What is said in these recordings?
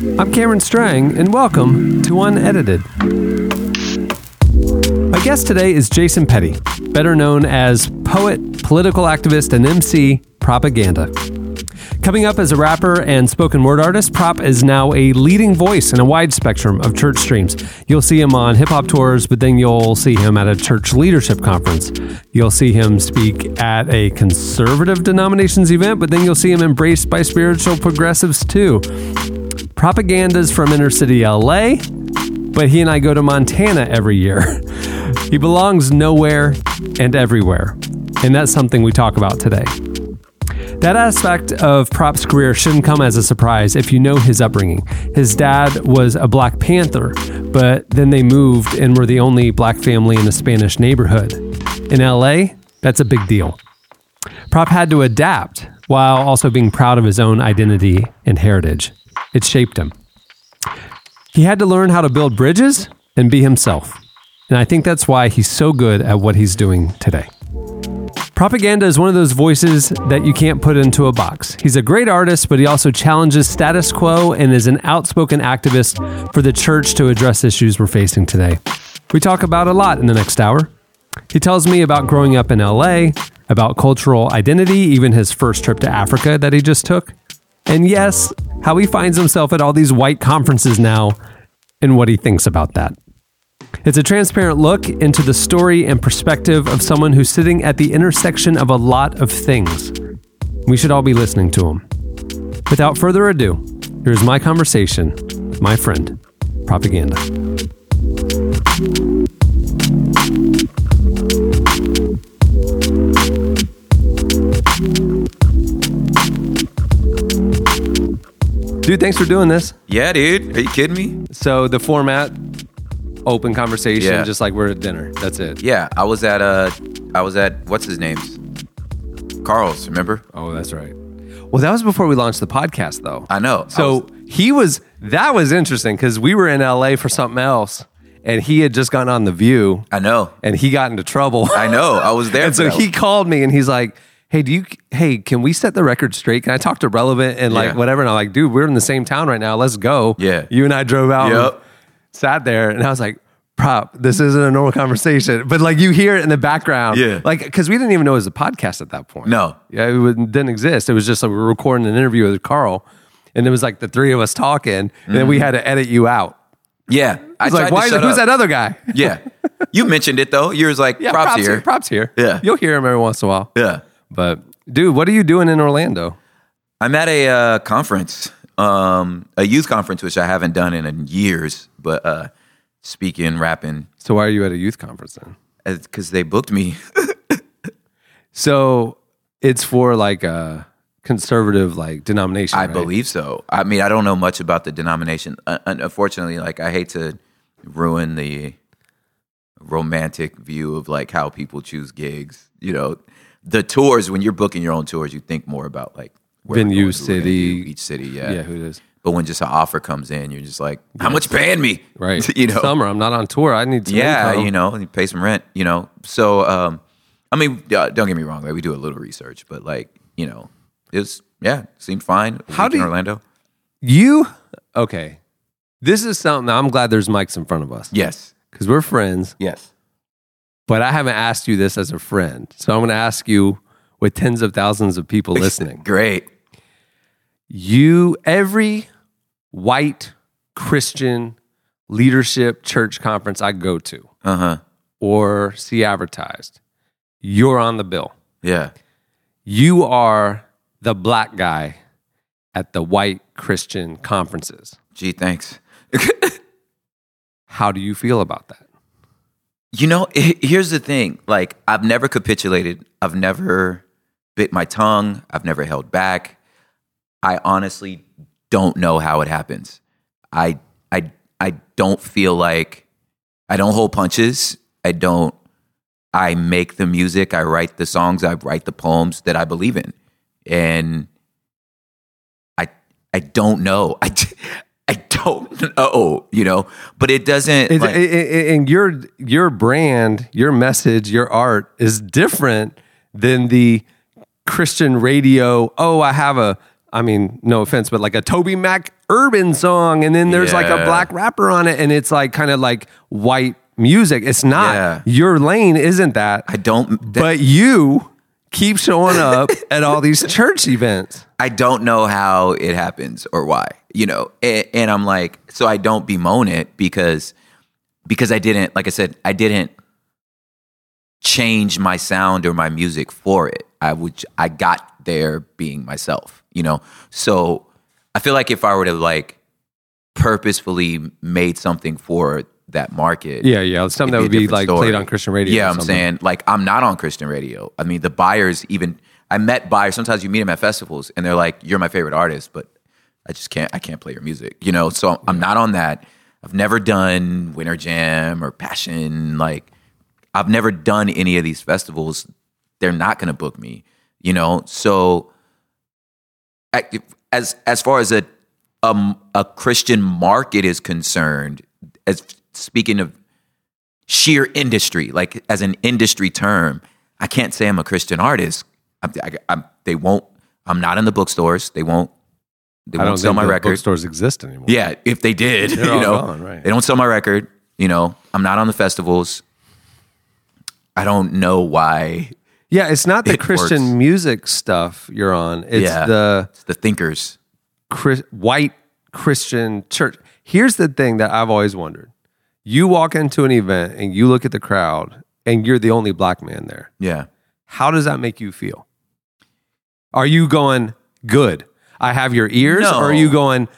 I'm Cameron Strang, and welcome to Unedited. My guest today is Jason Petty, better known as poet, political activist, and MC Propaganda. Coming up as a rapper and spoken word artist, Prop is now a leading voice in a wide spectrum of church streams. You'll see him on hip hop tours, but then you'll see him at a church leadership conference. You'll see him speak at a conservative denominations event, but then you'll see him embraced by spiritual progressives too. Propaganda's from inner city LA, but he and I go to Montana every year. he belongs nowhere and everywhere. And that's something we talk about today. That aspect of Prop's career shouldn't come as a surprise if you know his upbringing. His dad was a Black Panther, but then they moved and were the only black family in a Spanish neighborhood. In LA, that's a big deal. Prop had to adapt while also being proud of his own identity and heritage. It shaped him. He had to learn how to build bridges and be himself. And I think that's why he's so good at what he's doing today. Propaganda is one of those voices that you can't put into a box. He's a great artist, but he also challenges status quo and is an outspoken activist for the church to address issues we're facing today. We talk about a lot in the next hour. He tells me about growing up in LA, about cultural identity, even his first trip to Africa that he just took. And yes, how he finds himself at all these white conferences now and what he thinks about that. It's a transparent look into the story and perspective of someone who's sitting at the intersection of a lot of things. We should all be listening to him. Without further ado, here's my conversation with my friend, Propaganda. Dude, thanks for doing this. Yeah, dude. Are you kidding me? So the format, open conversation, Yeah. just like we're at dinner. That's it. Yeah, I was at uh I was at what's his name's? Carl's, remember? Oh, that's right. Well, that was before we launched the podcast, though. I know. I So was- he was. That was interesting because we were in LA for something else, and he had just gotten on the View, I know. and he got into trouble. I know. I was there. and for so that he called me, and he's like, "Hey, do you? Hey, can we set the record straight? Can I talk to Relevant and like Yeah. whatever?" And I'm like, "Dude, we're in the same town right now. Let's go." Yeah. You and I drove out. and Yep. sat there, and I was like. Prop, this isn't a normal conversation, but like you hear it in the background, Yeah. Like because we didn't even know it was a podcast at that point. No. Yeah, it didn't exist. It was just like we were recording an interview with Carl, and it was like the three of us talking, and then we mm-hmm. had to edit you out. Yeah. I It's like, tried why? shut Who's up. that other guy? Yeah. You mentioned it though. You was like, Yeah, props, here. Props here. Yeah. you'll hear him every once in a while. Yeah. But dude, what are you doing in Orlando? I'm at a uh, conference, um, a youth conference, which I haven't done in years, but uh, speaking, rapping, So why are you at a youth conference then? because they booked me. So it's for like a conservative like denomination. I right? believe so. I mean, I don't know much about the denomination. Uh, unfortunately, like I hate to ruin the romantic view of like how people choose gigs. You know, the tours when you're booking your own tours, you think more about like Venue, going, who we're gonna city. each city. Yeah, Yeah, who it is? But when just an offer comes in, you're just like, how much paying me? Right. you know, summer. I'm not on tour. I need some yeah, income. you know, you pay some rent, you know. So, um, I mean, uh, don't get me wrong, like we do a little research, but like, you know, it was yeah, seemed fine. How do you- Orlando? You okay? This is something. I'm glad there's mics in front of us Yes, because we're friends. yes. But I haven't asked you this as a friend, so I'm going to ask you with tens of thousands of people listening. Great. you every white Christian leadership church conference I go to Uh huh. or see advertised, you're on the bill. Yeah. You are the black guy at the white Christian conferences. Gee, thanks. How do you feel about that? You know, here's the thing. Like, I've never capitulated. I've never bit my tongue. I've never held back. I honestly don't know how it happens. I I I don't feel like I don't hold punches. I don't I make the music, I write the songs, I write the poems that I believe in. And I I don't know. I I don't know, you know, but it doesn't like- and your your brand, your message, your art is different than the Christian radio. Oh, I have a I mean, no offense, but like a Toby Mac urban song, and then there's like a black rapper on it, and it's like kind of like white music. It's not Yeah. your lane, isn't that? I don't. but you keep showing up at all these church events. I don't know how it happens or why, you know. And, and I'm like, so I don't bemoan it because because I didn't, like I said, I didn't change my sound or my music for it. I would, I got there being myself, you know. So I feel like if I were to like purposefully made something for that market, Yeah, yeah, something that would be a be different like played on Christian radio. Yeah, I'm saying like I'm not on Christian radio. I mean, the buyers even I met buyers. Sometimes you meet them at festivals, and they're like, "You're my favorite artist," but I just can't. I can't play your music. You know, so I'm not on that. I've never done Winter Jam or Passion. Like, I've never done any of these festivals. They're not going to book me. You know, so as as far as a um, a Christian market is concerned, as speaking of sheer industry, like as an industry term, I can't say I'm a Christian artist. I'm, I, I'm, they won't. I'm not in the bookstores. They won't. They I don't sell my record. bookstores exist anymore. Yeah, if they did, They're you know, gone, right. they don't sell my record. You know, I'm not on the festivals. I don't know why. yeah. It's not the It Christian works. music stuff you're on. It's Yeah. the It's the thinkers. Chris, white Christian church. Here's the thing that I've always wondered: you walk into an event and you look at the crowd, and you're the only black man there. Yeah. How does that make you feel? Are you going good? I have your ears, No. or are you going?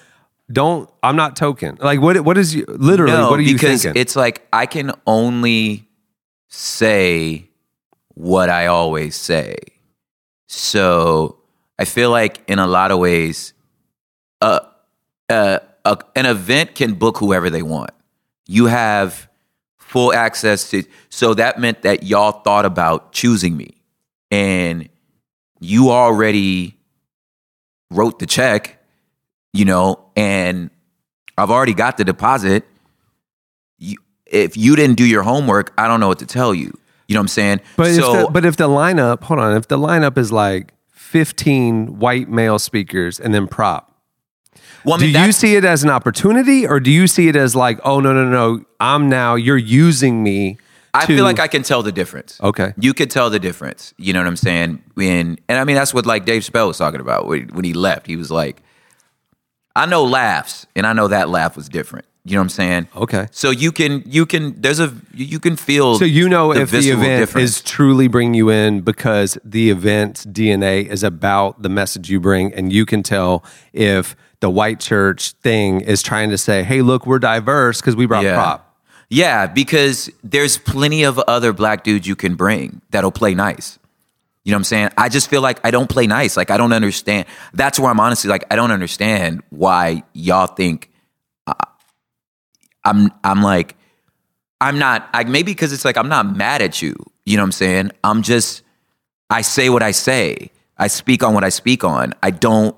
Don't. I'm not token. Like what? What is you literally? No, what are you because thinking? it's like I can only say what I always say. So I feel like in a lot of ways, uh, uh, uh, an event can book whoever they want. You have full access to. So that meant that y'all thought about choosing me, and you already wrote the check, you know, and I've already got the deposit. You, if you didn't do your homework, I don't know what to tell you. You know what I'm saying? But so, if the, but if the lineup, hold on, if the lineup is like 15 white male speakers and then prop, well, I do you see it as an opportunity or do you see it as like, oh no no no, I'm now you're using me? I to- feel like I can tell the difference. Okay. You could tell the difference. You know what I'm saying? When and I mean that's what like Dave Chappelle was talking about when, when he left. He was like, I know laughs, and I know that laugh was different. You know what I'm saying? Okay. So you can you can there's a you can feel So you know if the event difference. is truly bringing you in because the event's DNA is about the message you bring, and you can tell if the white church thing is trying to say, "Hey, look, we're diverse because we brought Yeah. prop." Yeah, because there's plenty of other black dudes you can bring that'll play nice. You know what I'm saying? I just feel like I don't play nice. Like I don't understand. That's where I'm honestly like I don't understand why y'all think I, I'm I'm like I'm not I maybe because it's like I'm not mad at you. You know what I'm saying? I'm just I say what I say. I speak on what I speak on. I don't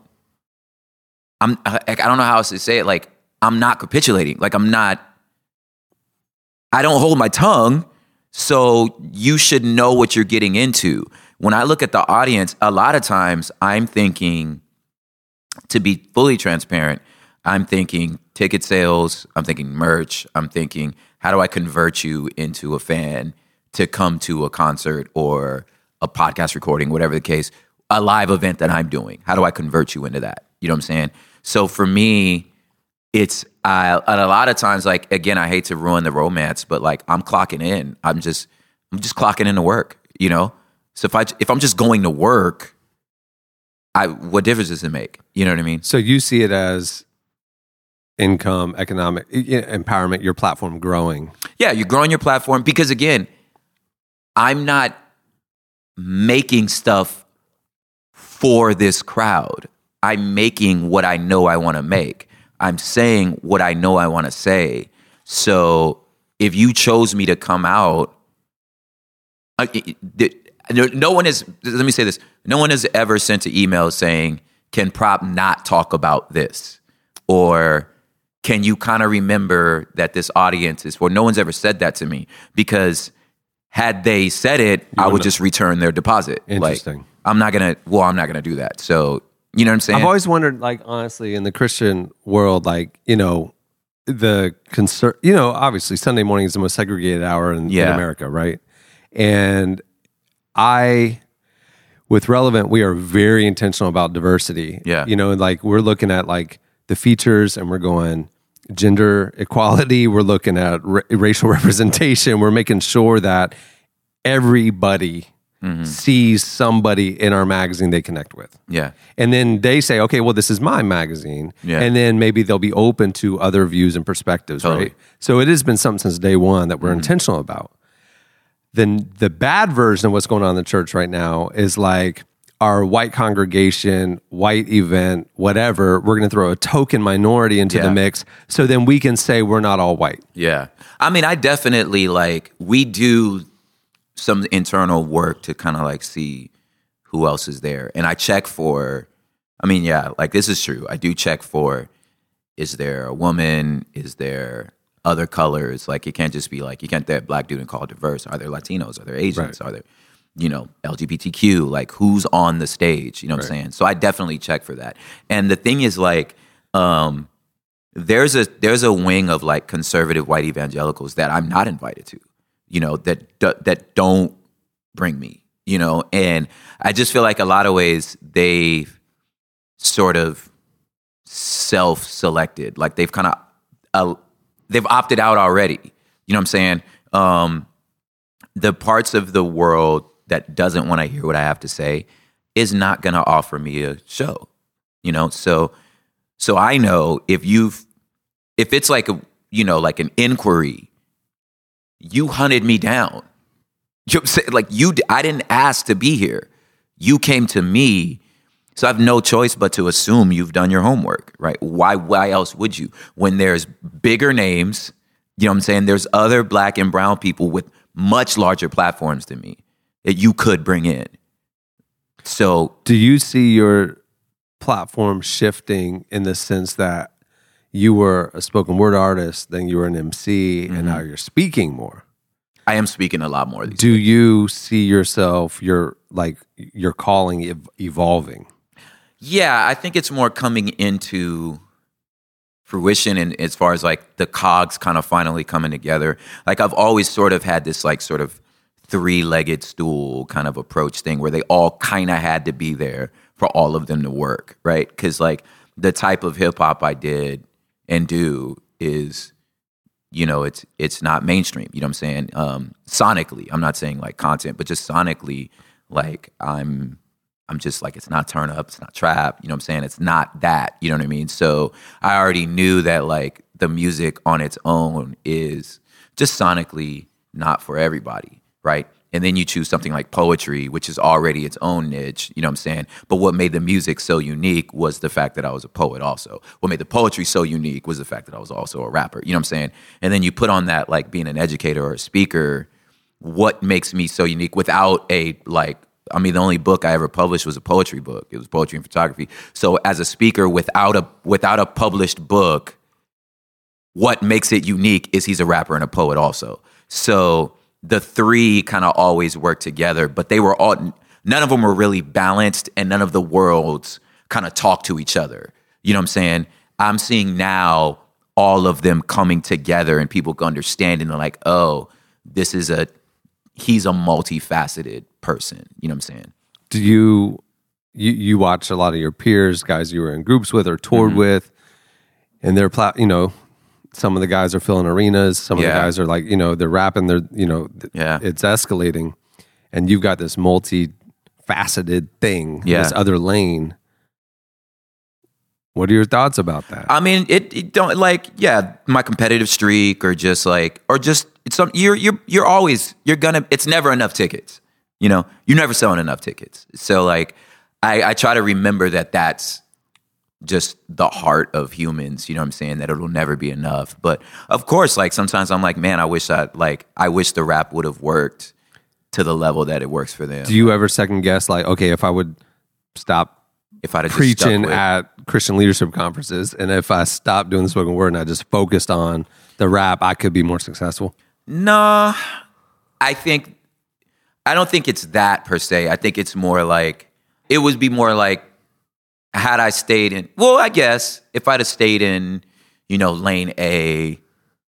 I'm I, I don't know how else to say it. Like I'm not capitulating. Like I'm not I don't hold my tongue, so you should know what you're getting into. When I look at the audience, a lot of times I'm thinking, to be fully transparent, I'm thinking ticket sales, I'm thinking merch, I'm thinking, how do I convert you into a fan to come to a concert or a podcast recording, whatever the case, a live event that I'm doing? How do I convert you into that? You know what I'm saying? So for me, it's uh, and a lot of times like again i hate to ruin the romance but like i'm clocking in. I'm just i'm just clocking into work you know? So if i if i'm just going to work i what difference does it make? You know what i mean? So you see it as income, economic empowerment, your platform growing. yeah you're growing your platform because again i'm not making stuff for this crowd. I'm making what i know i want to make i'm saying what i know i want to say. So if you chose me to come out I- no, one is let me say this. No one has ever sent an email saying can prop not talk about this? Or can you kind of remember that this audience is for no one's ever said that to me. Because had they said it i would just return their deposit. Interesting. like i'm not gonna well i'm not gonna do that. So You know what I'm saying? I've always wondered, like, honestly, in the Christian world, like, you know, the concern, you know, obviously Sunday morning is the most segregated hour in, in America, right? And I, with Relevant, we are very intentional about diversity. Yeah. You know, like we're looking at like the features and we're going gender equality, we're looking at ra- racial representation, we're making sure that everybody Mm-hmm. sees somebody in our magazine they connect with. yeah. And then they say, okay, well, this is my magazine. Yeah. And then maybe they'll be open to other views and perspectives, Totally. right? So it has been something since day one that we're intentional about. Then the bad version of what's going on in the church right now is like our white congregation, white event, whatever, we're going to throw a token minority into Yeah. the mix so then we can say we're not all white. Yeah. I mean, I definitely like we do some internal work to kind of like see who else is there. And I check for I mean, yeah, like this is true. I do check for is there a woman? Is there other colors? Like it can't just be like you can't that black dude and call it diverse. Are there Latinos? Are there Asians? Are there you know, LGBTQ, like who's on the stage, you know what I'm saying? So I definitely check for that. And the thing is like um there's a there's a wing of like conservative white evangelicals that I'm not invited to, you know, that that don't bring me, you know, and I just feel like a lot of ways they've sort of self-selected, like they've kind of uh, they've opted out already. You know what I'm saying? Um, the parts of the world that doesn't want to hear what I have to say is not going to offer me a show. You know, so so I know if you've if it's like a you know like an inquiry, you hunted me down. You know I'm saying? Like you, I didn't ask to be here. You came to me, so I have no choice but to assume you've done your homework, right? Why? Why else would you? When there's bigger names, you know what I'm saying? There's other black and brown people with much larger platforms than me that you could bring in. So Do you see your platform shifting in the sense that you were a spoken word artist, then you were an MC, and mm-hmm. now you're speaking more? I am speaking a lot more these Do you see yourself, your like your calling ev- evolving? Yeah, I think it's more coming into fruition and as far as like the cogs kind of finally coming together. Like I've always sort of had this like sort of three-legged stool kind of approach thing where they all kind of had to be there for all of them to work, right? Cuz like the type of hip hop I did and do is you know it's it's not mainstream you know what i'm saying? Um sonically i'm not saying like content but just sonically like i'm i'm just like it's not turn up it's not trap you know what i'm saying? It's not that you know what i mean? So i already knew that like the music on its own is just sonically not for everybody right and then you choose something like poetry which is already its own niche you know what i'm saying but what made the music so unique was the fact that i was a poet also what made the poetry so unique was the fact that i was also a rapper you know what i'm saying and then you put on that like being an educator or a speaker what makes me so unique without a like I mean the only book I ever published was a poetry book. It was poetry and photography. So as a speaker without a without a published book, what makes it unique is he's a rapper and a poet also. So the three kind of always work together, but they were all none of them were really balanced and none of the worlds kind of talk to each other. You know what I'm saying? I'm seeing now all of them coming together and people understanding they're like, oh, this is a he's a multifaceted person. You know what I'm saying? Do you you you watch a lot of your peers, guys you were in groups with or toured Mm-hmm. with, and they're pla- you know some of the guys are filling arenas, some of the Yeah. guys are like you know they're rapping, they're you know th- Yeah. it's escalating, and you've got this multi-faceted thing, Yeah. this other lane. What are your thoughts about that? I mean, it, it don't like yeah, my competitive streak or just like or just it's some you're you're you're always you're gonna it's never enough tickets. You know, you're never selling enough tickets. So like I, I try to remember that that's just the heart of humans, you know what I'm saying? That it'll never be enough. But of course, like sometimes I'm like, man, I wish I like I wish the rap would have worked to the level that it works for them. Do you ever second guess like okay if I would stop if I'd just preaching at Christian leadership conferences, and if I stopped doing the spoken word and I just focused on the rap, I could be more successful. No, I think I don't think it's that per se. I think it's more like it would be more like had I stayed in, well, I guess if I'd have stayed in, you know, lane A,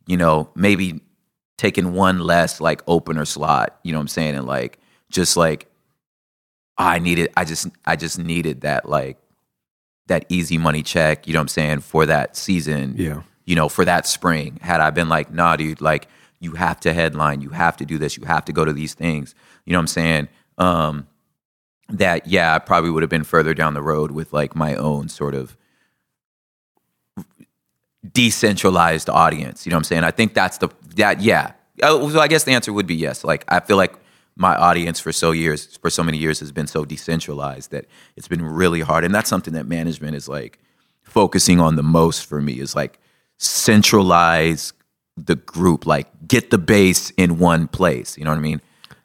you know, maybe taking one less like opener slot, you know what I'm saying? And like, just like, I needed, I just, I just needed that like, that easy money check, you know what I'm saying, for that season. Yeah. You know, for that spring. Had I been like, nah, dude, like, you have to headline, you have to do this, you have to go to these things, you know what I'm saying? Um, that yeah, I probably would have been further down the road with like my own sort of decentralized audience. You know what I'm saying? I think that's the that yeah. Uh, so I guess the answer would be yes. Like I feel like my audience for so years for so many years has been so decentralized that it's been really hard, and that's something that management is like focusing on the most for me is like centralize the group, like get the base in one place. You know what I mean?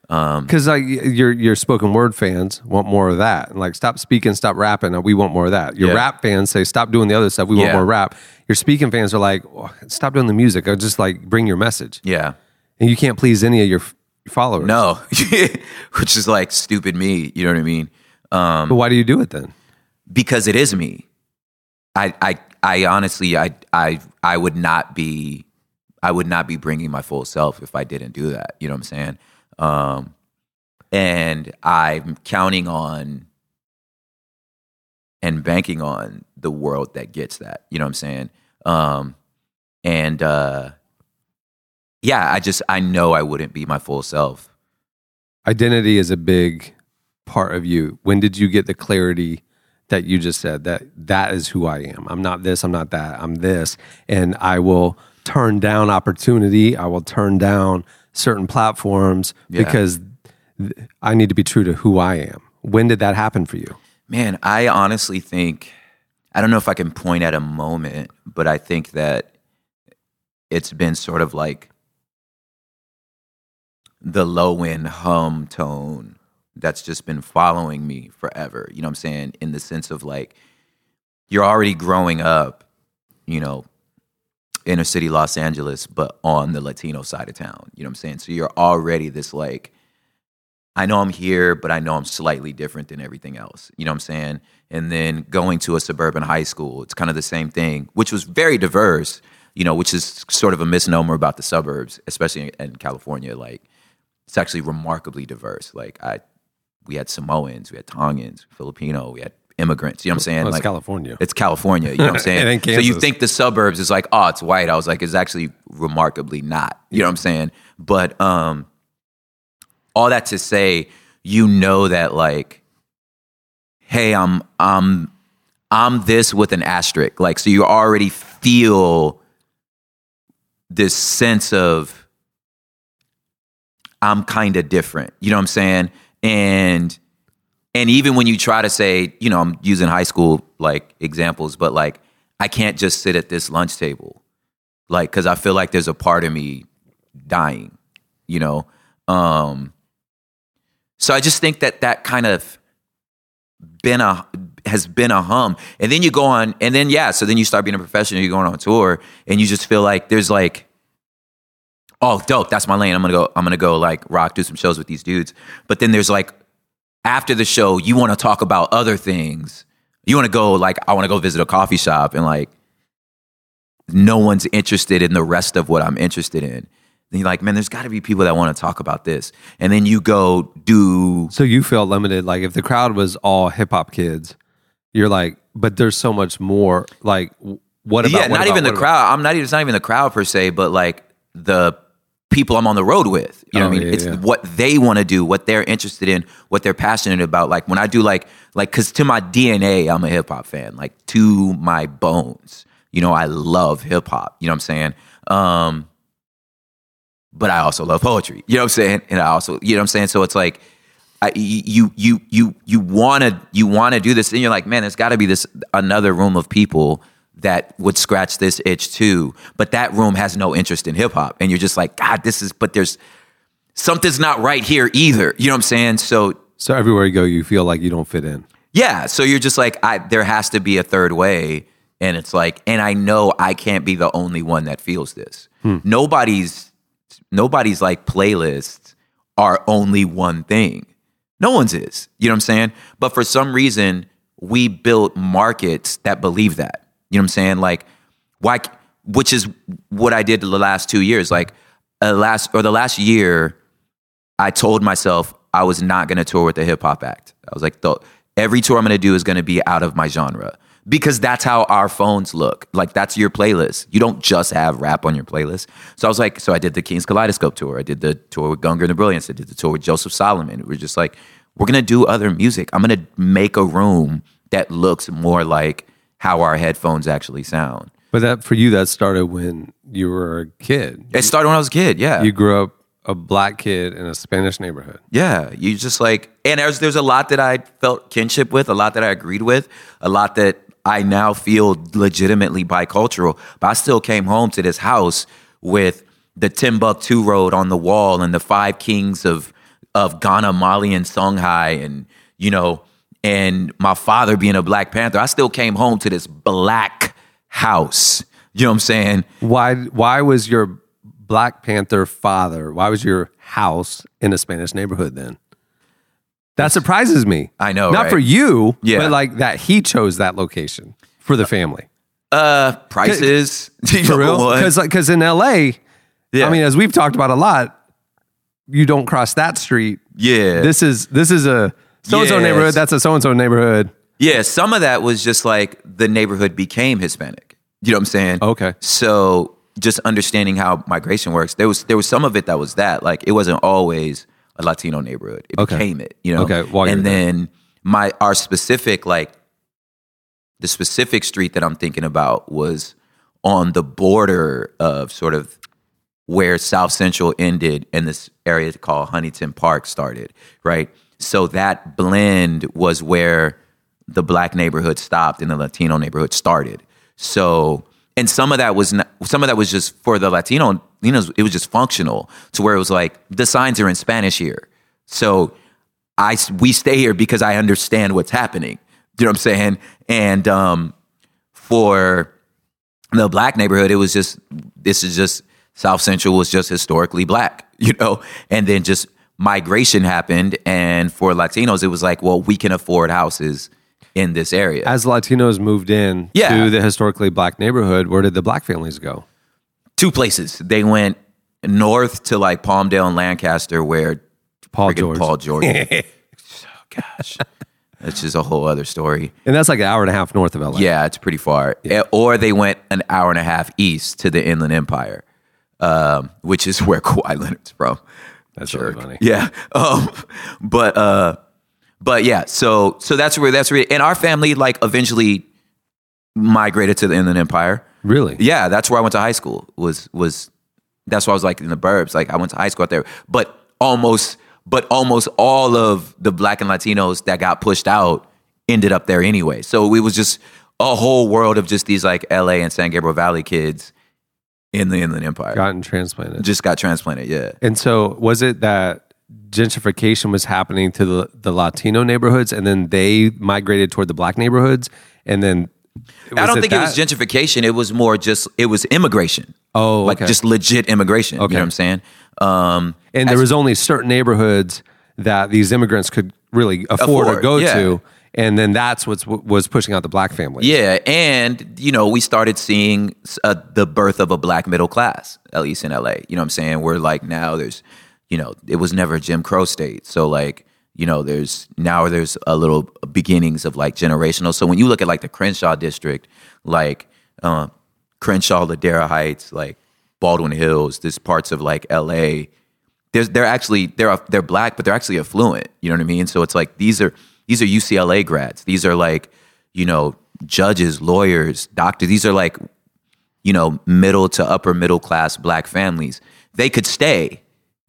Um, because like your your spoken word fans want more of that, and like stop speaking, stop rapping. We want more of that. Your Yeah. rap fans say stop doing the other stuff. We want Yeah. more rap. Your speaking fans are like "Oh, stop doing the music. Or just like bring your message, Yeah. and you can't please any of your followers. No, which is like stupid me. You know what I mean? Um, but why do you do it then? because it is me. I, I, I honestly, I, I, I would not be, I would not be bringing my full self if I didn't do that. You know what I'm saying? Um, and I'm counting on and banking on the world that gets that. You know what I'm saying? Um, and uh, yeah, I just, I know I wouldn't be my full self. Identity is a big part of you. When did you get the clarity that you just said that that is who I am? I'm not this. I'm not that. I'm this, and I will turn down opportunity. I will turn down certain platforms Yeah. because I need to be true to who I am. When did that happen for you? Man, I honestly think I don't know if I can point at a moment, but I think that it's been sort of like the low end hum tone that's just been following me forever. You know what I'm saying? In the sense of like you're already growing up, you know, inner city Los Angeles, but on the Latino side of town. You know what I'm saying? So you're already this like I know I'm here, but I know I'm slightly different than everything else. You know what I'm saying? And then going to a suburban high school, it's kind of the same thing, which was very diverse, you know, which is sort of a misnomer about the suburbs, especially in California. Like, it's actually remarkably diverse. Like, I, we had Samoans, we had Tongans, Filipino, we had immigrants. You know what I'm saying? Well, it's like, California. It's California. You know what I'm saying? So you think the suburbs is like, oh, it's white. I was like, it's actually remarkably not. You know what I'm saying? But um, all that to say, you know that like, hey, I'm I'm I'm this with an asterisk. Like, so you already feel this sense of I'm kind of different. You know what I'm saying? And and even when you try to say, you know, I'm using high school like examples, but like I can't just sit at this lunch table. Like cuz I feel like there's a part of me dying, you know. Um so I just think that that kind of been a has been a hum. And then you go on and then yeah, so then you start being a professional, you're going on tour and you just feel like there's like oh dope, that's my lane. I'm gonna go, I'm gonna go like rock, do some shows with these dudes. But then there's like after the show, you wanna talk about other things. You wanna go like, I wanna go visit a coffee shop and like no one's interested in the rest of what I'm interested in. Then you're like, man, there's gotta be people that wanna talk about this. And then you go do So you feel limited. Like if the crowd was all hip hop kids, you're like, but there's so much more. Like, what about? yeah, what not about- even the about- crowd. I'm not even. It's not even the crowd per se, but like the people I'm on the road with. You know Oh, what I mean? yeah, it's yeah. what they want to do, what they're interested in, what they're passionate about. Like when I do like like because to my DNA, I'm a hip hop fan. Like to my bones, you know, I love hip hop. You know what I'm saying? Um, but I also love poetry. You know what I'm saying? And I also, you know what I'm saying? So it's like. I, you you you you want to you want to do this and you're like man there's got to be this another room of people that would scratch this itch too. But that room has no interest in hip hop. And you're just like god this is but there's something's not right here either. You know what I'm saying? So So everywhere you go, you feel like you don't fit in. yeah. So you're just like I there has to be a third way. And it's like and I know I can't be the only one that feels this. Hmm. Nobody's nobody's like playlists are only one thing. No one's is. You know what I'm saying? But for some reason, we built markets that believe that. You know what I'm saying? Like, why? Which is what I did the last two years. Like, uh, last or the last year, I told myself I was not going to tour with the hip hop act. I was like, the, every tour I'm going to do is going to be out of my genre because that's how our phones look. Like that's your playlist. You don't just have rap on your playlist. So I was like, so I did the Kings Kaleidoscope tour. I did the tour with Gungor and the Brilliance. I did the tour with Joseph Solomon. We're just like, we're gonna do other music. I'm gonna make a room that looks more like how our headphones actually sound. But that for you, that started when you were a kid. It started when I was a kid. Yeah, You grew up a black kid in a Spanish neighborhood. Yeah, you just like, and there's there's a lot that I felt kinship with, a lot that I agreed with, a lot that I now feel legitimately bicultural. But I still came home to this house with the Timbuktu Road on the wall and the five kings of of Ghana, Mali, and Songhai, and you know, and my father being a Black Panther. I still came home to this black house. You know what I'm saying? Why? Why was your Black Panther father? Why was your house in a Spanish neighborhood then? That surprises me. I know, not right? for you, Yeah. but like that he chose that location for the family. Uh, prices. For real? Because like, because in L.A., Yeah. I mean, as we've talked about a lot, you don't cross that street. yeah, This is this is a so and so neighborhood. That's a so and so neighborhood. Yeah, some of that was just like the neighborhood became Hispanic. You know what I'm saying? Okay. So just understanding how migration works, there was there was some of it that was that. Like it wasn't always a Latino neighborhood. It Okay. became it. You know. Okay, while and there. then my our specific like the specific street that I'm thinking about was on the border of sort of where South Central ended and this area called Huntington Park started, right? So that blend was where the black neighborhood stopped and the Latino neighborhood started. So, and some of that was not, some of that was just for the Latino, you know, it was just functional to where it was like the signs are in Spanish here. So I we stay here because I understand what's happening. You know what I'm saying? And um, for the black neighborhood, it was just this is just South Central was just historically black, you know, and then just migration happened, and for Latinos, it was like, well, we can afford houses in this area. As Latinos moved in Yeah. to the historically black neighborhood, where did the black families go? Two places they went north to like Palmdale and Lancaster, where Paul George. Paul George. oh, gosh, that's just a whole other story. And that's like an hour and a half north of LA. Yeah, it's pretty far. Eh, Or they went an hour and a half east to the Inland Empire, um, which is where Kawhi Leonard's from. That's really funny. Yeah. Um, but uh, but yeah. So so that's where that's where and our family like eventually migrated to the Inland Empire. Really? Yeah, that's where I went to high school. Was was that's why I was like in the burbs. Like I went to high school out there, but almost but almost all of the black and Latinos that got pushed out ended up there anyway. So it was just a whole world of just these like LA and San Gabriel Valley kids in the Inland Empire. Gotten transplanted. Just got transplanted. Yeah. And so was it that gentrification was happening to the, the Latino neighborhoods and then they migrated toward the black neighborhoods and then I don't think it was gentrification. It was more just it was immigration. Oh, like okay. just legit immigration. You Okay. know what I'm saying? Um, and there was only certain neighborhoods that these immigrants could really afford, or Afford, go yeah. to and then that's what was pushing out the black families. yeah, and you know we started seeing uh, the birth of a black middle class, at least in LA. You know what I'm saying? We're like now there's, you know, it was never Jim Crow state, so like you know there's now there's a little beginnings of like generational. So when you look at like the Crenshaw district, like uh, Crenshaw, Ladera Heights, like Baldwin Hills, there's parts of like LA there's they're actually they're they're black, but they're actually affluent. You know what I mean? So it's like these are these are UCLA grads. These are like you know judges, lawyers, doctors. These are like you know middle to upper middle class black families. They could stay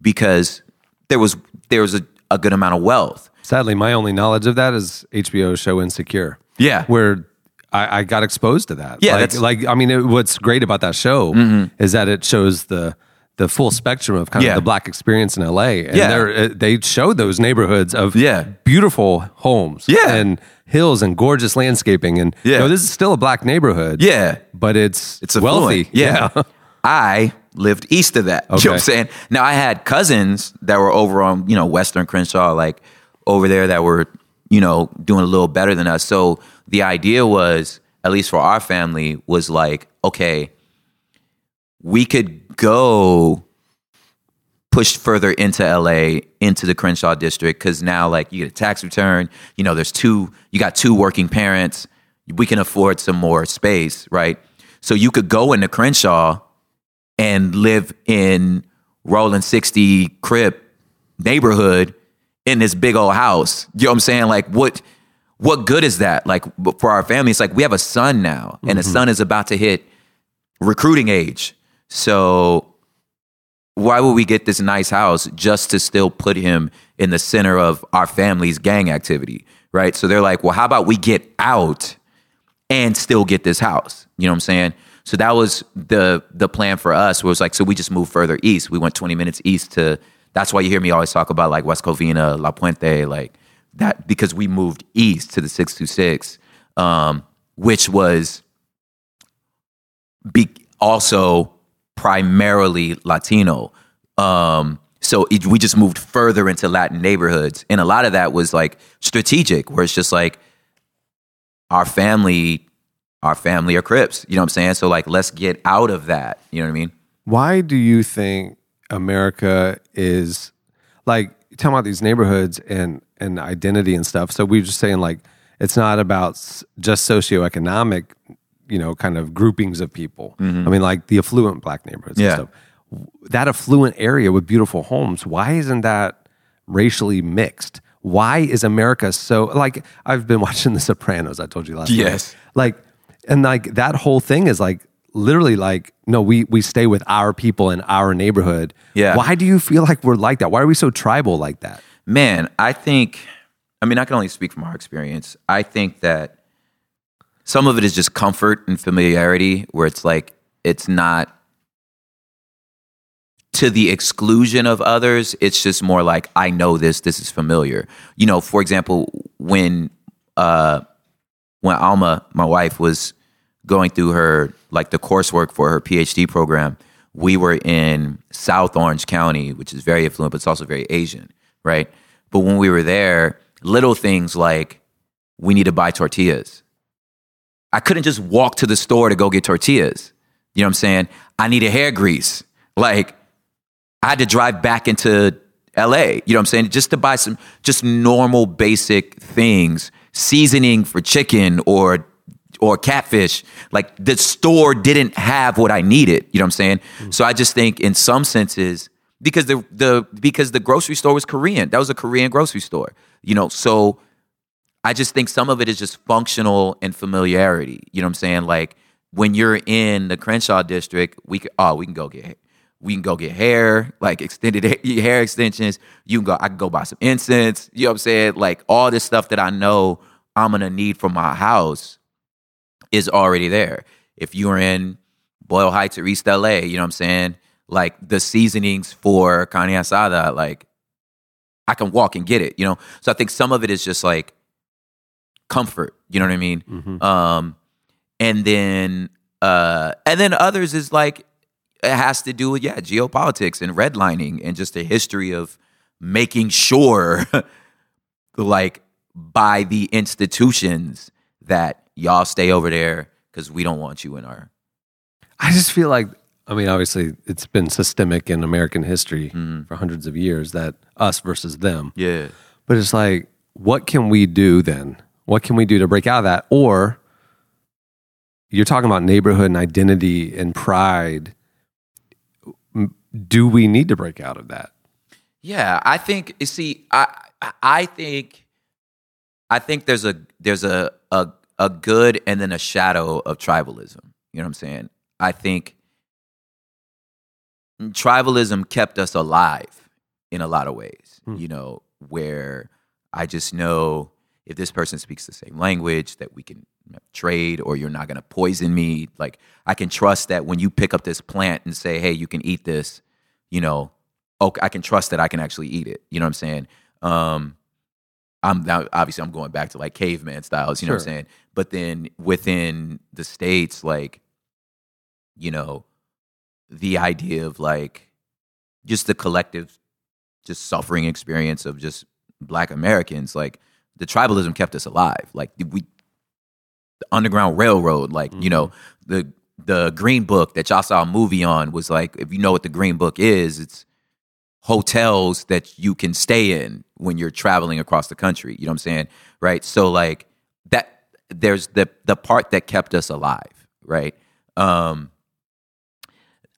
because there was there was a, a good amount of wealth. Sadly, my only knowledge of that is HBO show Insecure. Yeah. Where I, I got exposed to that. Yeah, Like, Mm-hmm. like I mean, it, what's great about that show is that it shows the the full spectrum of kind Yeah. of the black experience in LA. And Yeah. they're- uh, they show those neighborhoods of Yeah. beautiful homes Yeah. and hills and gorgeous landscaping. And Yeah. you know, this is still a black neighborhood. Yeah. But it's, It's wealthy. Yeah. I lived east of that. You know what I'm saying? Now I had cousins that were over on, you know, Western Crenshaw, like over there that were, you know, doing a little better than us. So the idea was, at least for our family, was like, okay, we could go push further into LA, into the Crenshaw district, because now like you get a tax return. You know, there's two, you got two working parents. We can afford some more space, right? So you could go into Crenshaw and live in Rolling 60 Crip neighborhood in this big old house. You know what I'm saying? Like what what good is that? Like for our family, it's like we have a son now, and the mm-hmm. son is about to hit recruiting age. So why would we get this nice house just to still put him in the center of our family's gang activity? Right. So they're like, well, how about we get out and still get this house? You know what I'm saying? So that was the the plan for us. Was like, so we just moved further east. We went 20 minutes east to. That's why you hear me always talk about like West Covina, La Puente, like that, because we moved east to the 626, um, which was be also primarily Latino. Um, so it, we just moved further into Latin neighborhoods, and a lot of that was like strategic, where it's just like our family, our family are Crips. You know what I'm saying? So like, let's get out of that. You know what I mean? Why do you think America is like talking about these neighborhoods and and identity and stuff? So we were just saying like it's not about just socioeconomic, you know, kind of groupings of people. Mm-hmm. I mean, like the affluent black neighborhoods Yeah. and stuff. That affluent area with beautiful homes. Why isn't that racially mixed? Why is America so like? I've been watching The Sopranos. I told you last. night. Yes. like and like that whole thing is like literally like no we we stay with our people in our neighborhood Yeah. why do you feel like we're like that why are we so tribal like that Man, I think, I mean, I can only speak from our experience. I think that some of it is just comfort and familiarity, where it's like, it's not to the exclusion of others. It's just more like, I know this, this is familiar. You know, for example, when, uh, when Alma, my wife, was going through her like the coursework for her PhD program, we were in South Orange County, which is very affluent, but it's also very Asian, right? But when we were there, little things like we need to buy tortillas. I couldn't just walk to the store to go get tortillas. You know what I'm saying? I needed hair grease. Like I had to drive back into LA, you know what I'm saying? Just to buy some just normal basic things, seasoning for chicken or or catfish. Like the store didn't have what I needed, you know what I'm saying? Hmm. So I just think in some senses because the the because the grocery store was Korean. That was a Korean grocery store. You know, so I just think some of it is just functional and familiarity. You know what I'm saying? Like when you're in the Crenshaw district, we could, oh, we can go get we can go get hair, like extended ha- hair extensions. You can go, I can go buy some incense. You know what I'm saying? Like all this stuff that I know I'm gonna need for my house is already there. If you're in Boyle Heights or East LA, you know what I'm saying? Like the seasonings for carne asada, like I can walk and get it, you know? So I think some of it is just like comfort, you know what I mean? Um, and then, uh, and then others is like, it has to do with, yeah, geopolitics and redlining and just a history of making sure, like, by the institutions that y'all stay over there because we don't want you in our. i just feel like i mean obviously it's been systemic in american history Mm-hmm. for hundreds of years that us versus them Yeah. but it's like what can we do then what can we do to break out of that or you're talking about neighborhood and identity and pride do we need to break out of that Yeah, I think you see, I I think I think there's a there's a a a good and then a shadow of tribalism. You know what I'm saying? I think tribalism kept us alive in a lot of ways. Hmm. You know, where I just know if this person speaks the same language that we can trade or you're not going to poison me like i can trust that when you pick up this plant and say hey you can eat this you know okay, I can trust that I can actually eat it. You know what I'm saying? Um, I'm now obviously I'm going back to like caveman styles. You know what I'm saying? But then within the states, like, you know, the idea of like just the collective, just suffering experience of just Black Americans, like the tribalism kept us alive. Like we, the Underground Railroad, like you know the the Green Book that y'all saw a movie on was like if you know what the Green Book is, it's hotels that you can stay in when you're traveling across the country. You know what I'm saying? Right. So like that there's the the part that kept us alive, right? Um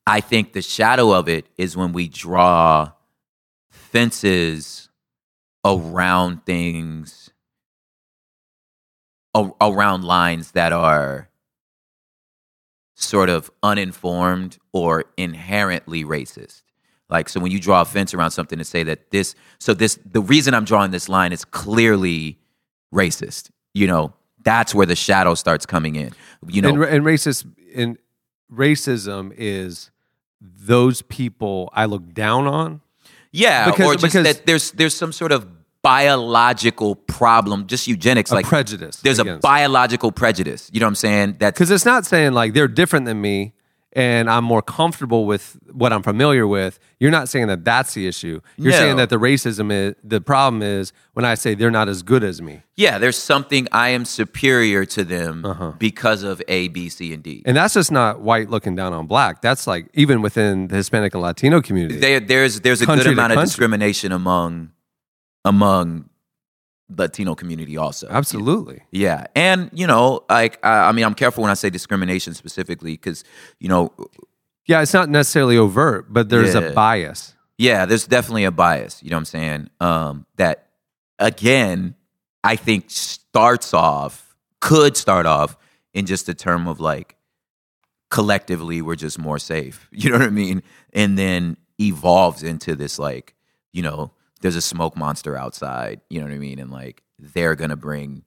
I think the shadow of it is when we draw fences around things a- around lines that are sort of uninformed or inherently racist. Like so when you draw a fence around something to say that this so this the reason I'm drawing this line is clearly racist. You know, that's where the shadow starts coming in. You know, and, and racist and racism is those people I look down on. yeah, because- or just because- that there's there's some sort of biological problem, just eugenics, A like prejudice There's a biological prejudice. You know what I'm saying? That because it's not saying like they're different than me and I'm more comfortable with what I'm familiar with. You're not saying that that's the issue. You're No. saying that the racism is the problem is when I say they're not as good as me, yeah, there's something I am superior to them Uh-huh. because of A, B, C, and D. and that's just not white looking down on black. That's like even within the Hispanic and Latino community. there, there's there's a Country good amount of discrimination among among Latino community also. Absolutely. Yeah, and you know, like I I mean, I'm careful when I say discrimination specifically because you know, Yeah, it's not necessarily overt, but there's Yeah. a bias. yeah, there's definitely a bias. You know what I'm saying? Um, that again, I think starts off could start off in just a term of like collectively we're just more safe. You know what I mean? And then evolves into this like, you know, there's a smoke monster outside, you know what I mean? And like they're to bring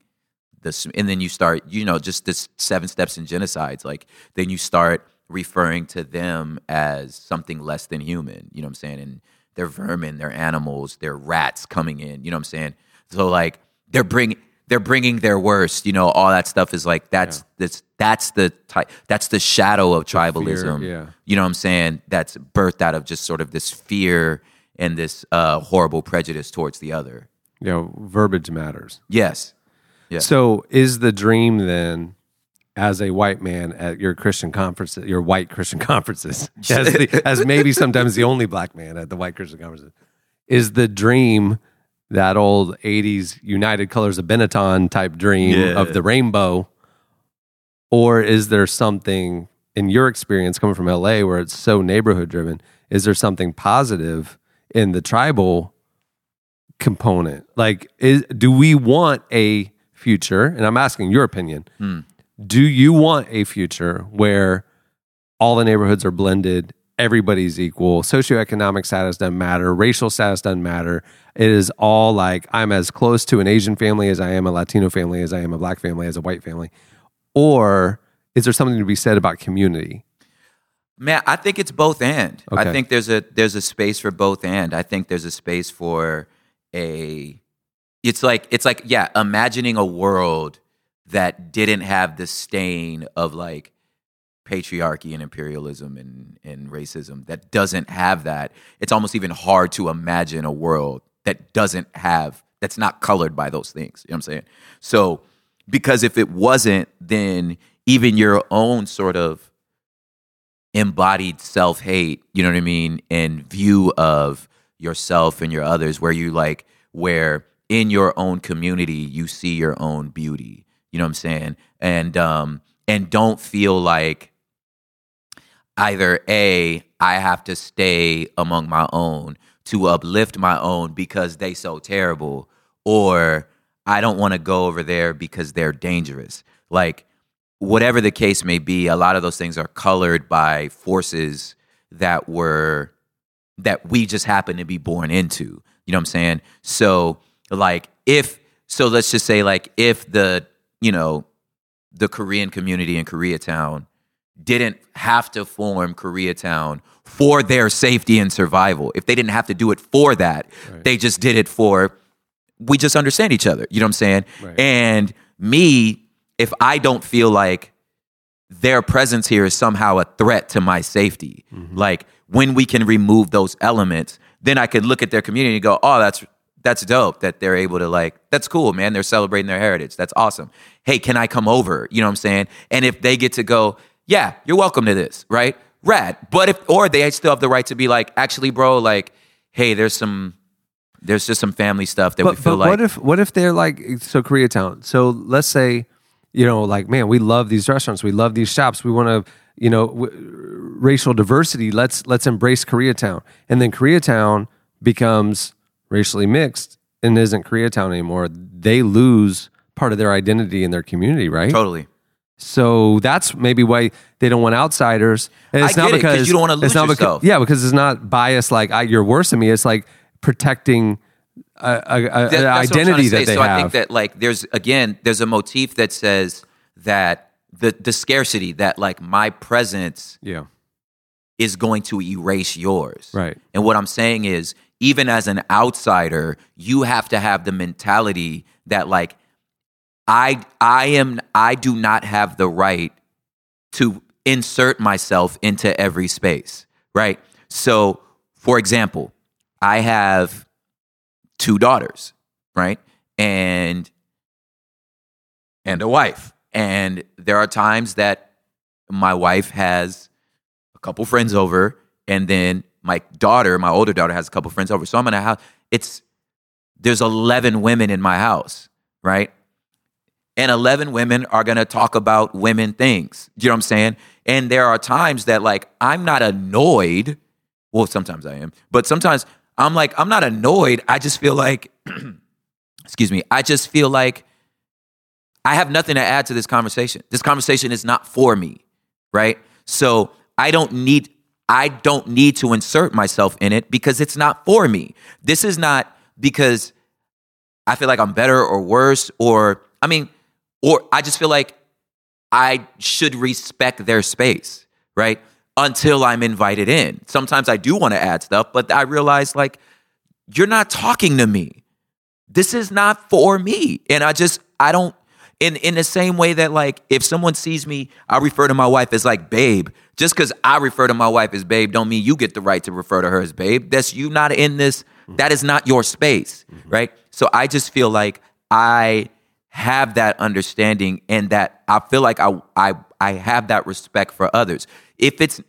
this and then you start, you know, just this seven steps in genocides like then you start referring to them as something less than human, you know what I'm saying? And they're vermin, they're animals, they're rats coming in, you know what I'm saying? So like they're bringing they're bringing their worst, you know, all that stuff is like that's that's that's the type that's the shadow of tribalism. yeah. You know what I'm saying? That's birthed out of just sort of this fear and this uh, horrible prejudice towards the other. You know, verbiage matters. Yes. Yeah. So is the dream then as a white man at your Christian conferences, your white Christian conferences, as, the, as maybe sometimes the only black man at the white Christian conferences, is the dream that old 80s United Colors of Benetton type dream Yeah. of the rainbow? Or is there something in your experience coming from LA where it's so neighborhood driven? Is there something positive in the tribal component? Like, is do we want a future? And I'm asking your opinion. Hmm. Do you want a future where all the neighborhoods are blended, everybody's equal, socioeconomic status doesn't matter, racial status doesn't matter? It is all like I'm as close to an Asian family as I am a Latino family, as I am a black family, as a white family. Or is there something to be said about community? Man, I think it's both and. I think there's a there's a space for both and. I think there's a space for a it's like it's like yeah, imagining a world that didn't have the stain of like patriarchy and imperialism and, and racism that doesn't have that. It's almost even hard to imagine a world that doesn't have that's not colored by those things. You know what I'm saying? So because if it wasn't, then even your own sort of embodied self hate, you know what I mean, and view of yourself and your others, where you like, where in your own community you see your own beauty, you know what I'm saying, and um, and don't feel like either a I have to stay among my own to uplift my own because they so terrible, or I don't want to go over there because they're dangerous. Like whatever the case may be, a lot of those things are colored by forces that were that we just happen to be born into. You know what I'm saying? So like if so let's just say like if the, you know, the Korean community in Koreatown didn't have to form Koreatown for their safety and survival. If they didn't have to do it for that, they just did it for we just understand each other. You know what I'm saying? Right. And me, if I don't feel like their presence here is somehow a threat to my safety, mm-hmm. like when we can remove those elements, then I could look at their community and go, "Oh, that's that's dope that they're able to like that's cool man. They're celebrating their heritage. That's awesome. Hey can i come over? You know what i'm saying? And if they get to go yeah you're welcome to this right? Rad. But if or they still have the right to be like actually bro like hey there's some there's just some family stuff that we But, feel but like what if what if they're like so Koreatown? So let's say you know like man, we love these restaurants, we love these shops, we want to you know w- racial diversity. Let's let's embrace Koreatown, and then Koreatown becomes racially mixed and isn't Koreatown anymore. They lose part of their identity in their community, right? totally So that's maybe why they don't want outsiders. And I it's not get it, because you don't wanna lose it's not yourself. Because, yeah, because it's not biased. Like I, you're worse than me. It's like protecting That- trying identity that they so have. I think that like there's again there's a motif that says that the the scarcity that like my presence yeah, is going to erase yours. Right. And what I'm saying is even as an outsider, you have to have the mentality that like I I am I do not have the right to insert myself into every space, right? So, for example, I have two daughters, right? And and a wife. And there are times that my wife has a couple friends over and then my daughter, my older daughter has a couple friends over. So I'm in a house. It's there's 11 women in my house, right? And 11 women are going to talk about women things. You know what I'm saying? And there are times that like I'm not annoyed. Well, sometimes I am. But sometimes I'm like I'm not annoyed. I just feel like excuse me. I just feel like I have nothing to add to this conversation. This conversation is not for me, right? So I don't need I don't need to insert myself in it because it's not for me. This is not because I feel like I'm better or worse or I mean or I just feel like I should respect their space, right? Until I'm invited in. Sometimes I do want to add stuff, but I realize like you're not talking to me. This is not for me. And I just I don't in in the same way that like if someone sees me, I refer to my wife as like babe. Just because I refer to my wife as babe, don't mean you get the right to refer to her as babe. That's you not in this. Mm-hmm. That is not your space, mm-hmm. right? So I just feel like I have that understanding and that I feel like I I I have that respect for others. If it's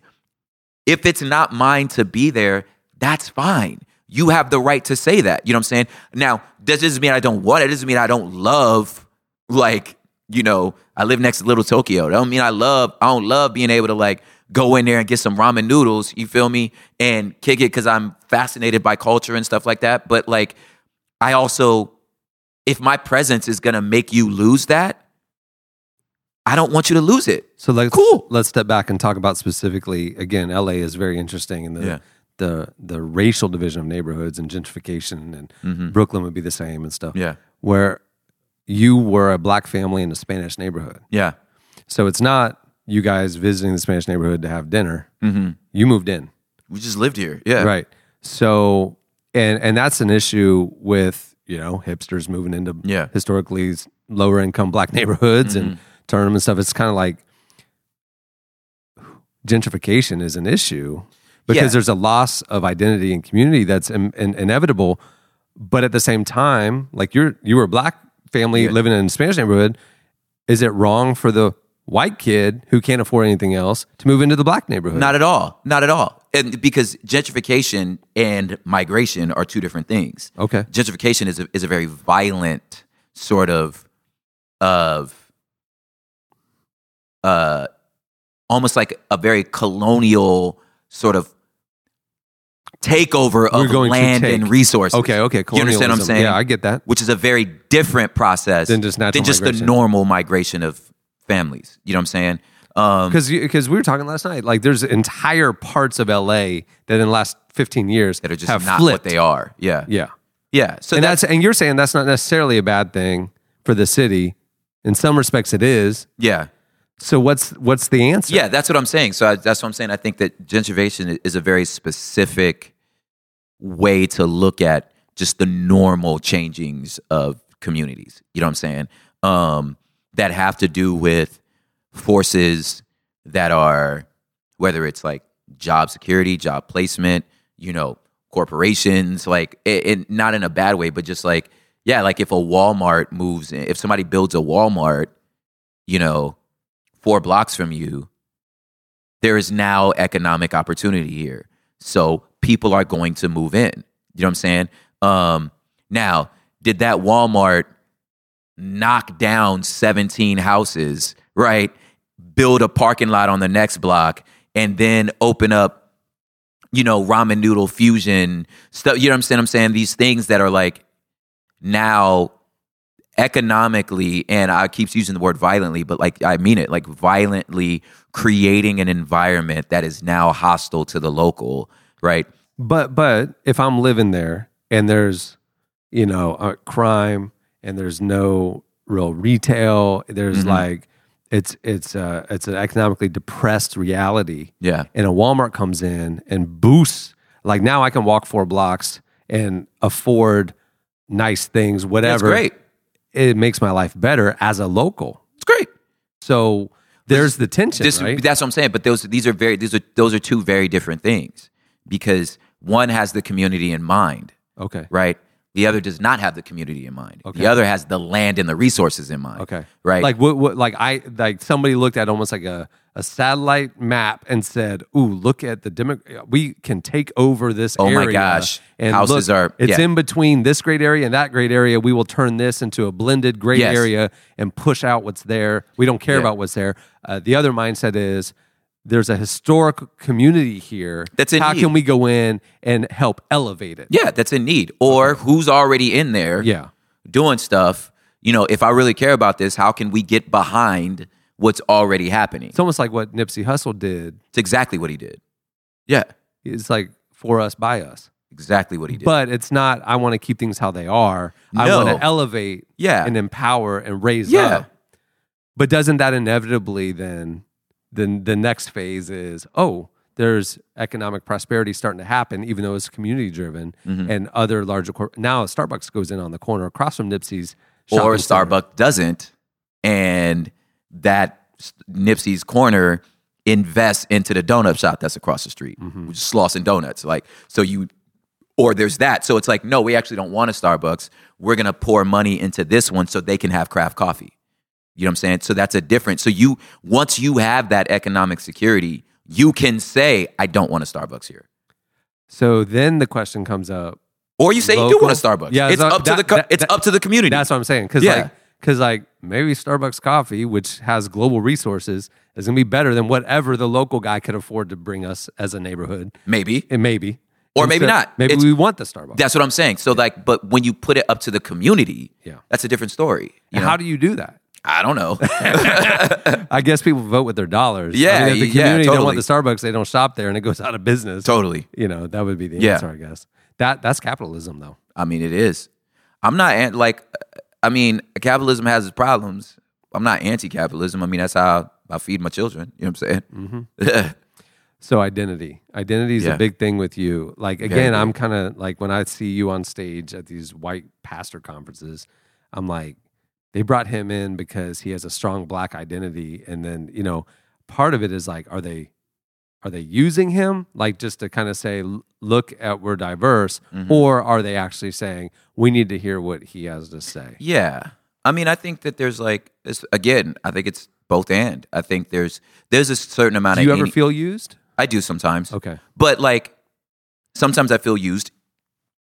if it's not mine to be there, that's fine. You have the right to say that. You know what I'm saying? Now, that doesn't mean I don't want it. It doesn't mean I don't love, like, you know, I live next to Little Tokyo. That don't mean I love, I don't love being able to like go in there and get some ramen noodles, you feel me? And kick it because I'm fascinated by culture and stuff like that. But like, I also, if my presence is gonna make you lose that, I don't want you to lose it. so let's Cool. Let's step back and talk about specifically. Again, LA is very interesting in the Yeah. the the racial division of neighborhoods and gentrification, and Brooklyn would be the same and stuff. Mm-hmm. Yeah. where you were a black family in a Spanish neighborhood. Yeah. So it's not you guys visiting the Spanish neighborhood to have dinner. Mm-hmm. You moved in. We just lived here. Yeah. Right. So and and that's an issue with, you know, hipsters moving into Yeah. Mm-hmm. historically lower income black neighborhoods and turning them and stuff. It's kind of like gentrification is an issue because Yeah. there's a loss of identity and community that's in, in- inevitable. But at the same time, like you're you were a black family living in a Spanish neighborhood, is it wrong for the white kid who can't afford anything else to move into the black neighborhood? Not at all. Not at all. And because gentrification and migration are two different things. Okay. Gentrification is a, is a very violent sort of of uh almost like a very colonial sort of takeover of land take. and resources. Okay, okay. You understand what I'm saying? Yeah, I get that. Which is a very different process Than just natural than just the normal migration of families. You know what I'm saying? Um, Because because we were talking last night, like there's entire parts of LA that in the last 15 years that are just have not flipped. what they are. Yeah. Yeah, Yeah. So and that's, that's and you're saying that's not necessarily a bad thing for the city. In some respects, it is. yeah. So what's what's the answer? Yeah, that's what I'm saying. So I, that's what I'm saying. I think that gentrification is a very specific way to look at just the normal changings of communities. You know what I'm saying? Um, that have to do with forces that are whether it's like job security, job placement, you know, corporations, like it, it, not in a bad way, but just like yeah, like if a Walmart moves, in, if somebody builds a Walmart, you know, four blocks from you, there is now economic opportunity here. So people are going to move in. You know what I'm saying? Um, now, did that Walmart knock down 17 houses, right? Build a parking lot on the next block and then open up, you know, ramen noodle fusion stuff. You know what I'm saying? I'm saying these things that are like now economically, and I keeps using the word violently, but like I mean it, like violently creating an environment that is now hostile to the local, right? But but if I'm living there and there's you know a crime and there's no real retail, there's Mm-hmm. like it's it's uh it's an economically depressed reality. Yeah. And a Walmart comes in and boosts like now I can walk four blocks and afford nice things, That's whatever. great. It makes my life better as a local. It's great. So there's the tension, This, right? That's what I'm saying. But those these are very these are those are two very different things because one has the community in mind, okay. right? The other does not have the community in mind. Okay. The other has the land and the resources in mind. Okay. Right. Like what, what like I like somebody looked at almost like a, a satellite map and said, "Ooh, look at the demo we can take over this Oh my gosh. And Houses look, are- it's yeah. in between this great area and that great area. We will turn this into a blended great Yes. area and push out what's there. We don't care Yeah. about what's there. Uh, the other mindset is there's a historic community here. That's in How need. can we go in and help elevate it? yeah, that's in need. Or who's already in there Yeah. doing stuff. You know, if I really care about this, how can we get behind what's already happening? It's almost like what Nipsey Hussle did. It's exactly what he did. Yeah, It's like for us, by us. exactly what he did. But it's not, I want to keep things how they are. I want to elevate Yeah. and empower and raise Yeah. up. But doesn't that inevitably then, then the next phase is, oh, there's economic prosperity starting to happen, even though it's community driven Mm-hmm. and other larger, cor- now Starbucks goes in on the corner across from Nipsey's. or. Starbucks doesn't, and that Nipsey's corner invests into the donut shop that's across the street, Mm-hmm. which is Slauson Donuts. Like, so you, or there's that. So it's like, no, we actually don't want a Starbucks. We're gonna pour money into this one so they can have craft coffee. You know what I'm saying? So that's a different. So you once you have that economic security, you can say, I don't want a Starbucks here. So then the question comes up. Or you say you do want a Starbucks. Yeah, it's so up to the that- it's that- up to the community. That's what I'm saying. Because Yeah. like, because like maybe Starbucks coffee, which has global resources, is gonna be better than whatever the local guy could afford to bring us as a neighborhood. Maybe. And maybe, Or maybe Instead- not. Maybe It's- we want the Starbucks. That's what I'm saying. So like, but when you put it up to the community, Yeah. that's a different story. You know? How do you do that? I don't know. I guess people vote with their dollars. I Yeah, mean, if the yeah, community don't want the Starbucks, they don't shop there, and it goes out of business. totally. You know, that would be the Yeah. answer, I guess. That that's capitalism, though. I mean, it is. I'm not like. I mean, capitalism has its problems. I'm not anti-capitalism. I mean, that's how I feed my children. You know what I'm saying? Mm-hmm. So identity, identity is Yeah. a big thing with you. Like again. I'm kind of like when I see you on stage at these white pastor conferences, I'm like, they brought him in because he has a strong black identity, and then you know, part of it is like, are they, are they using him like just to kind of say, look at we're diverse, Mm-hmm. or are they actually saying we need to hear what he has to say? yeah. I mean, I think that there's like again. I think it's both and. I think there's there's a certain amount Do of. you ever any- feel used? I do sometimes. Okay, But like, sometimes I feel used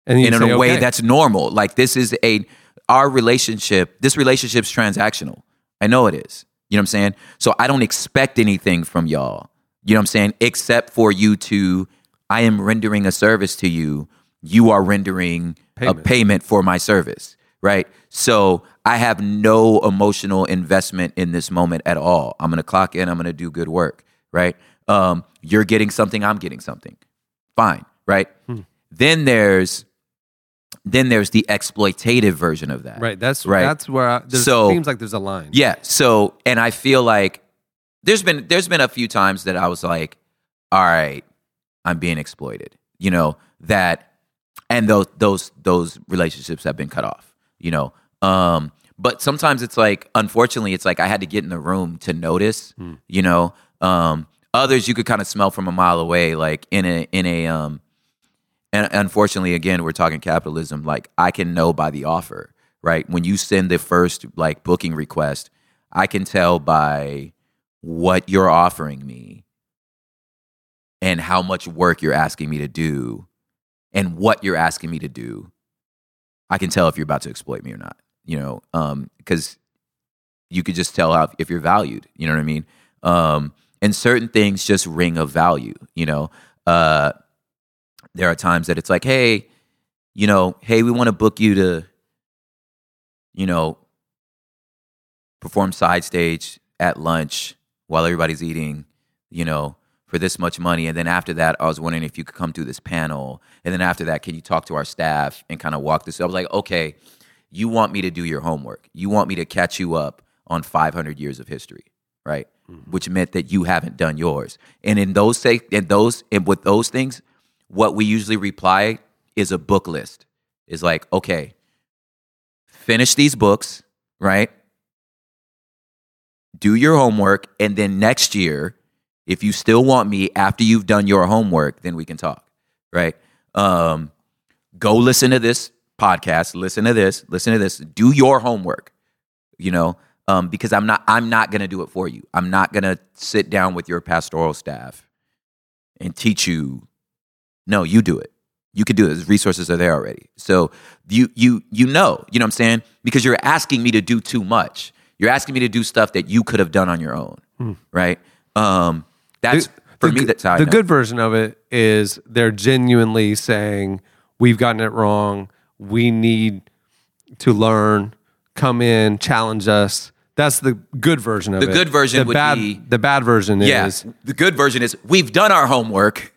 and you in a way "Okay." that's normal. Like this is a our relationship. This relationship's transactional. I know it is. You know what I'm saying? So I don't expect anything from y'all. You know what I'm saying? Except for you to, I am rendering a service to you. You are rendering Payment. a payment for my service, right? So I have no emotional investment in this moment at all. I'm gonna clock in. I'm gonna do good work, right? Um, you're getting something. I'm getting something. Fine, right? Hmm. Then there's then there's the exploitative version of that. right. That's Right. That's where I, So- seems like there's a line. Yeah. So, and I feel like there's been there's been a few times that I was like, all right, I'm being exploited. You know that, and those those those relationships have been cut off. You know, um, but sometimes it's like, unfortunately, it's like I had to get in the room to notice. You know, um, others you could kind of smell from a mile away, like in a in a um and unfortunately, again, we're talking capitalism. Like I can know by the offer, right? When you send the first like booking request, I can tell by what you're offering me and how much work you're asking me to do and what you're asking me to do. I can tell if you're about to exploit me or not, you know, because um, you could just tell how, if you're valued, you know what I mean? Um, and certain things just ring of value, you know. Uh, there are times that it's like, hey, you know, hey, we want to book you to, you know, perform side stage at lunch while everybody's eating, you know, for this much money. And then after that, I was wondering if you could come to this panel. And then after that, can you talk to our staff and kind of walk this? I was like, okay, you want me to do your homework. You want me to catch you up on 500 years of history, right? Mm-hmm. Which meant that you haven't done yours. And in those say, in those, and with those things, what we usually reply is a book list. Is like, okay, finish these books, right? Do your homework, and then next year, if you still want me after you've done your homework, then we can talk, right? Um, go listen to this podcast, listen to this, listen to this, do your homework, you know, um, because I'm not I'm not gonna do it for you. I'm not gonna sit down with your pastoral staff and teach you no, you do it. You could do it. The resources are there already. So you you you know, you know what I'm saying? Because you're asking me to do too much. You're asking me to do stuff that you could have done on your own. Hmm. Right? Um that's the, for the, me that's how the good version of it is they're genuinely saying we've gotten it wrong. We need to learn, come in, challenge us. That's the good version of the it. The good version the would bad, be the bad version yeah, is the good version is we've done our homework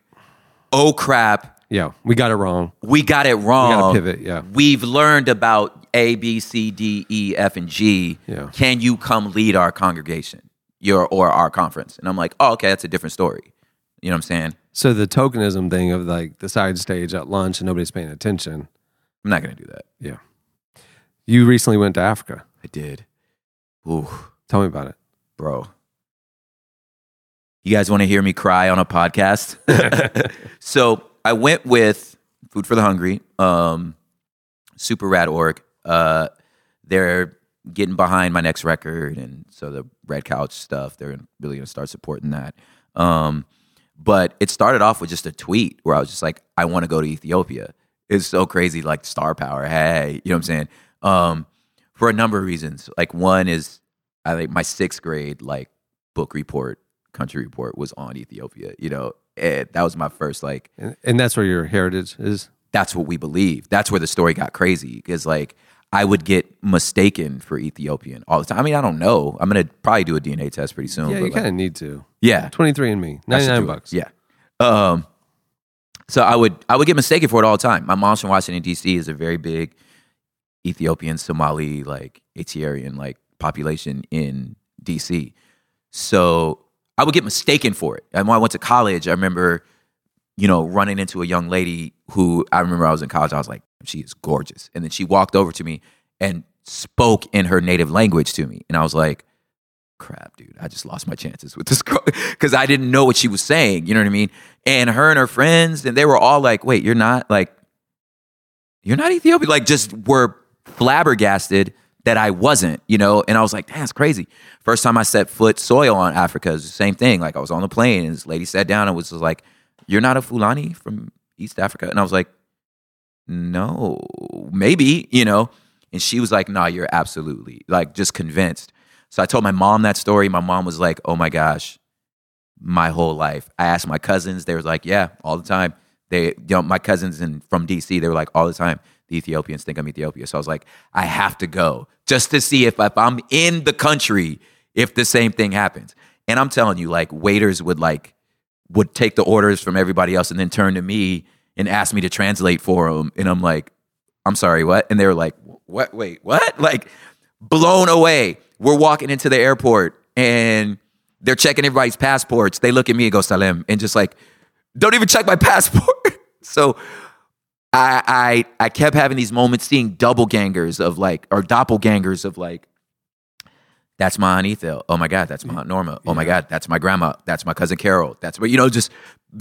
oh crap, yeah, we got it wrong. we got it wrong. We gotta pivot, yeah. We've learned about A, B, C, D, E, F, and G. Yeah. Can you come lead our congregation your or our conference? And I'm like, oh, okay, that's a different story. You know what I'm saying? So the tokenism thing of like the side stage at lunch and nobody's paying attention. I'm not gonna do that. Yeah. You recently went to Africa. I did. Ooh, Tell me about it. bro. You guys want to hear me cry on a podcast? so I went with Food for the Hungry, um, super rad org. Uh, they're getting behind my next record, and so the Red Couch stuff, they're really going to start supporting that. Um, but it started off with just a tweet where I was just like, I want to go to Ethiopia. It's so crazy, like star power. Hey, you know what I'm saying? Um, for a number of reasons. Like one is I think my sixth grade like book report, country report was on Ethiopia. You know, and that was my first like And, and that's where your heritage is. that's what we believe. That's where the story got crazy because like I would get mistaken for Ethiopian all the time. I mean, I don't know. I'm gonna probably do a DNA test pretty soon. Yeah, but, you like, kind of need to. yeah, 23 and me, I 99 do it. bucks. Yeah. Um, so I would I would get mistaken for it all the time. My mom's from Washington D.C. is a very big Ethiopian, Somali, like Ethiopian like population in D.C. So I would get mistaken for it. And when I went to college, I remember, you know, running into a young lady who I remember I was in college. I was like, she is gorgeous, and then she walked over to me and spoke in her native language to me, and I was like crap, dude, I just lost my chances with this girl because I didn't know what she was saying. You know what I mean? And her and her friends, and they were all like, wait, you're not like, you're not Ethiopian. Like, just were flabbergasted that I wasn't, you know? And I was like, that's crazy. First time I set foot soil on Africa is the same thing. Like, I was on the plane and this lady sat down and was just like, you're not a Fulani from East Africa? And I was like, no, maybe, you know? And she was like, nah, you're absolutely, like, just convinced. So I told my mom that story. My mom was like, "Oh my gosh, my whole life." I asked my cousins. They were like, "Yeah, all the time." They, you know, my cousins in from DC. They were like, all the time. The Ethiopians think I'm Ethiopia. So I was like, I have to go just to see if if I'm in the country, if the same thing happens. And I'm telling you, like waiters would like would take the orders from everybody else and then turn to me and ask me to translate for them. And I'm like, I'm sorry, what? And they were like, what? Wait, what? Like blown away. We're walking into the airport and they're checking everybody's passports. They look at me and go, Salem, and just like, don't even check my passport. so I, I I kept having these moments seeing double gangers of like or doppelgangers of like that's my aunt Ethel. Oh my God, that's my aunt Norma. Oh my God, that's my grandma. That's my cousin Carol. That's what you know, just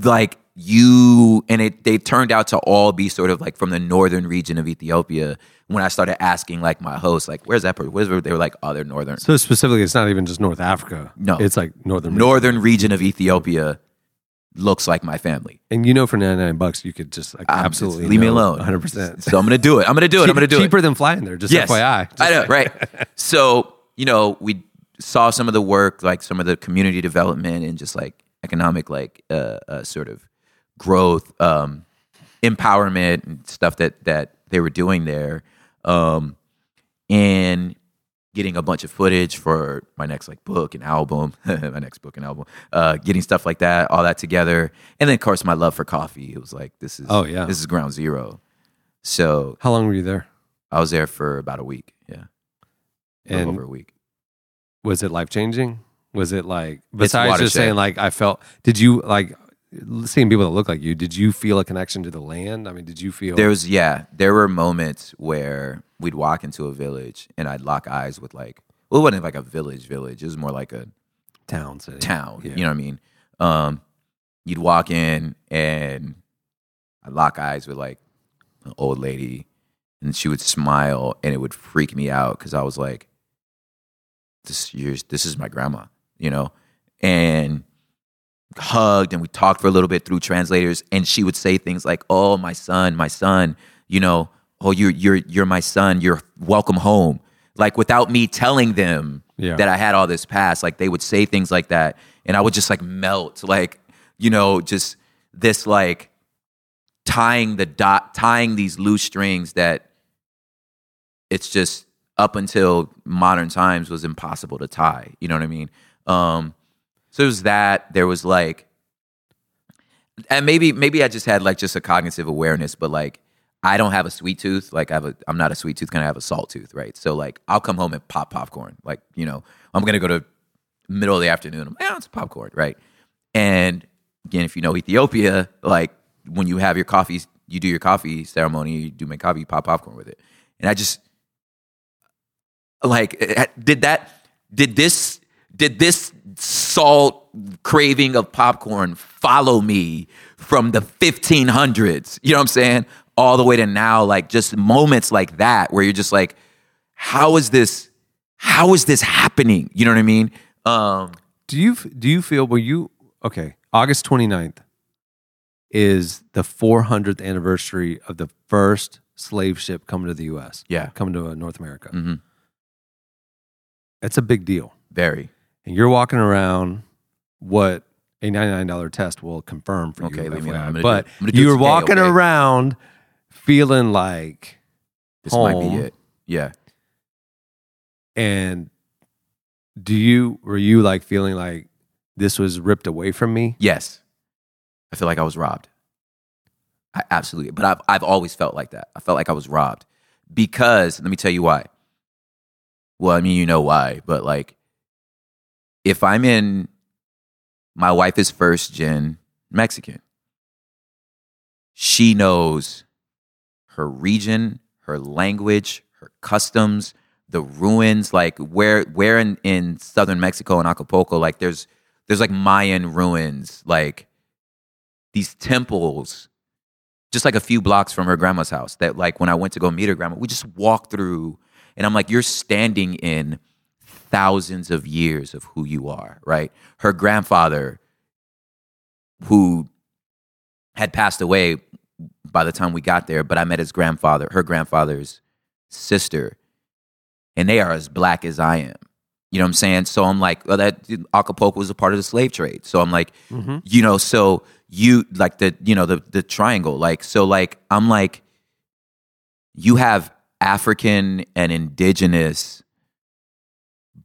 like you and it they turned out to all be sort of like from the northern region of Ethiopia. When I started asking like my host, like, where's that person? Where's they were like, oh, they're northern. So specifically, it's not even just North Africa. No. it's like northern. Northern region of Ethiopia looks like my family. and you know, for ninety nine bucks, you could just like I'm- absolutely leave me alone. 100. percent So I'm gonna do it. I'm gonna do it. I'm gonna do it. cheaper than flying there. Just FYI. Just- I know, right? so you know, we saw some of the work, like some of the community development and just like economic, like uh, uh, sort of growth, um, empowerment, and stuff that that they were doing there, um, and getting a bunch of footage for my next like book and album, my next book and album, uh, getting stuff like that, all that together, and then of course my love for coffee. It was like this is Oh, yeah. this is ground zero. So How long were you there? I was there for about a week. Yeah. And over a week. was it life changing? Was it like besides just saying like I felt? Did you like seeing people that look like you? Did you feel a connection to the land? I mean, did you feel There was yeah, there were moments where we'd walk into a village and I'd lock eyes with like well, it wasn't like a village village. It was more like a town city town. Yeah. You know what I mean? Um, you'd walk in and I'd lock eyes with like an old lady and she would smile and it would freak me out because I was like, this year's this is my grandma, you know? And hugged and we talked for a little bit through translators and she would say things like, Oh, my son, my son, you know, oh you're you're you're my son, you're welcome home. Like without me telling them Yeah. that I had all this past, like they would say things like that and I would just like melt, like, you know, just this like tying the dot tying these loose strings that it's just up until modern times was impossible to tie. You know what I mean? Um, so it was that. There was like, and maybe maybe I just had like just a cognitive awareness, but like I don't have a sweet tooth. Like I have a, I'm not a sweet tooth. Kind of have a salt tooth, right? So like I'll come home and pop popcorn. Like you know, I'm gonna go to middle of the afternoon. I'm, yeah, it's popcorn, right? And again, if you know Ethiopia, like when you have your coffee, you do your coffee ceremony, you do make coffee, you pop popcorn with it. And I just like eh, did that did this did this salt craving of popcorn follow me from the 1500s you know what i'm saying all the way to now like just moments like that where you're just like how is this how is this happening you know what i mean um Do you do you feel were you okay? August 29th is the 400th anniversary of the first slave ship coming to the U.S. Yeah. coming to uh, North America. mhm, That's a big deal. very And you're walking around what a $99 test will confirm for Okay, you. leave me FYI. alone. I'm but it. I'm gonna do you're today, walking okay? around feeling like this might be it yeah and do you were you like feeling like this was ripped away from me? Yes. I feel like I was robbed. I absolutely. But I've I've always felt like that. I felt like I was robbed. Because let me tell you why. Well, I mean, you know why, but like if I'm in my wife is first gen Mexican. She knows her region, her language, her customs, the ruins, like where where in, in southern Mexico and Acapulco, like there's there's like Mayan ruins, like these temples, just like a few blocks from her grandma's house. That like when I went to go meet her grandma, we just walked through, and I'm like, you're standing in thousands of years of who you are, right? Her grandfather, who had passed away by the time we got there, but I met his grandfather, her grandfather's sister, and they are as black as I am. You know what I'm saying? So I'm like, well, that Acapulco was a part of the slave trade. So I'm like, mm-hmm. you know, so you like the, you know, the the triangle. Like, so like I'm like, you have African and indigenous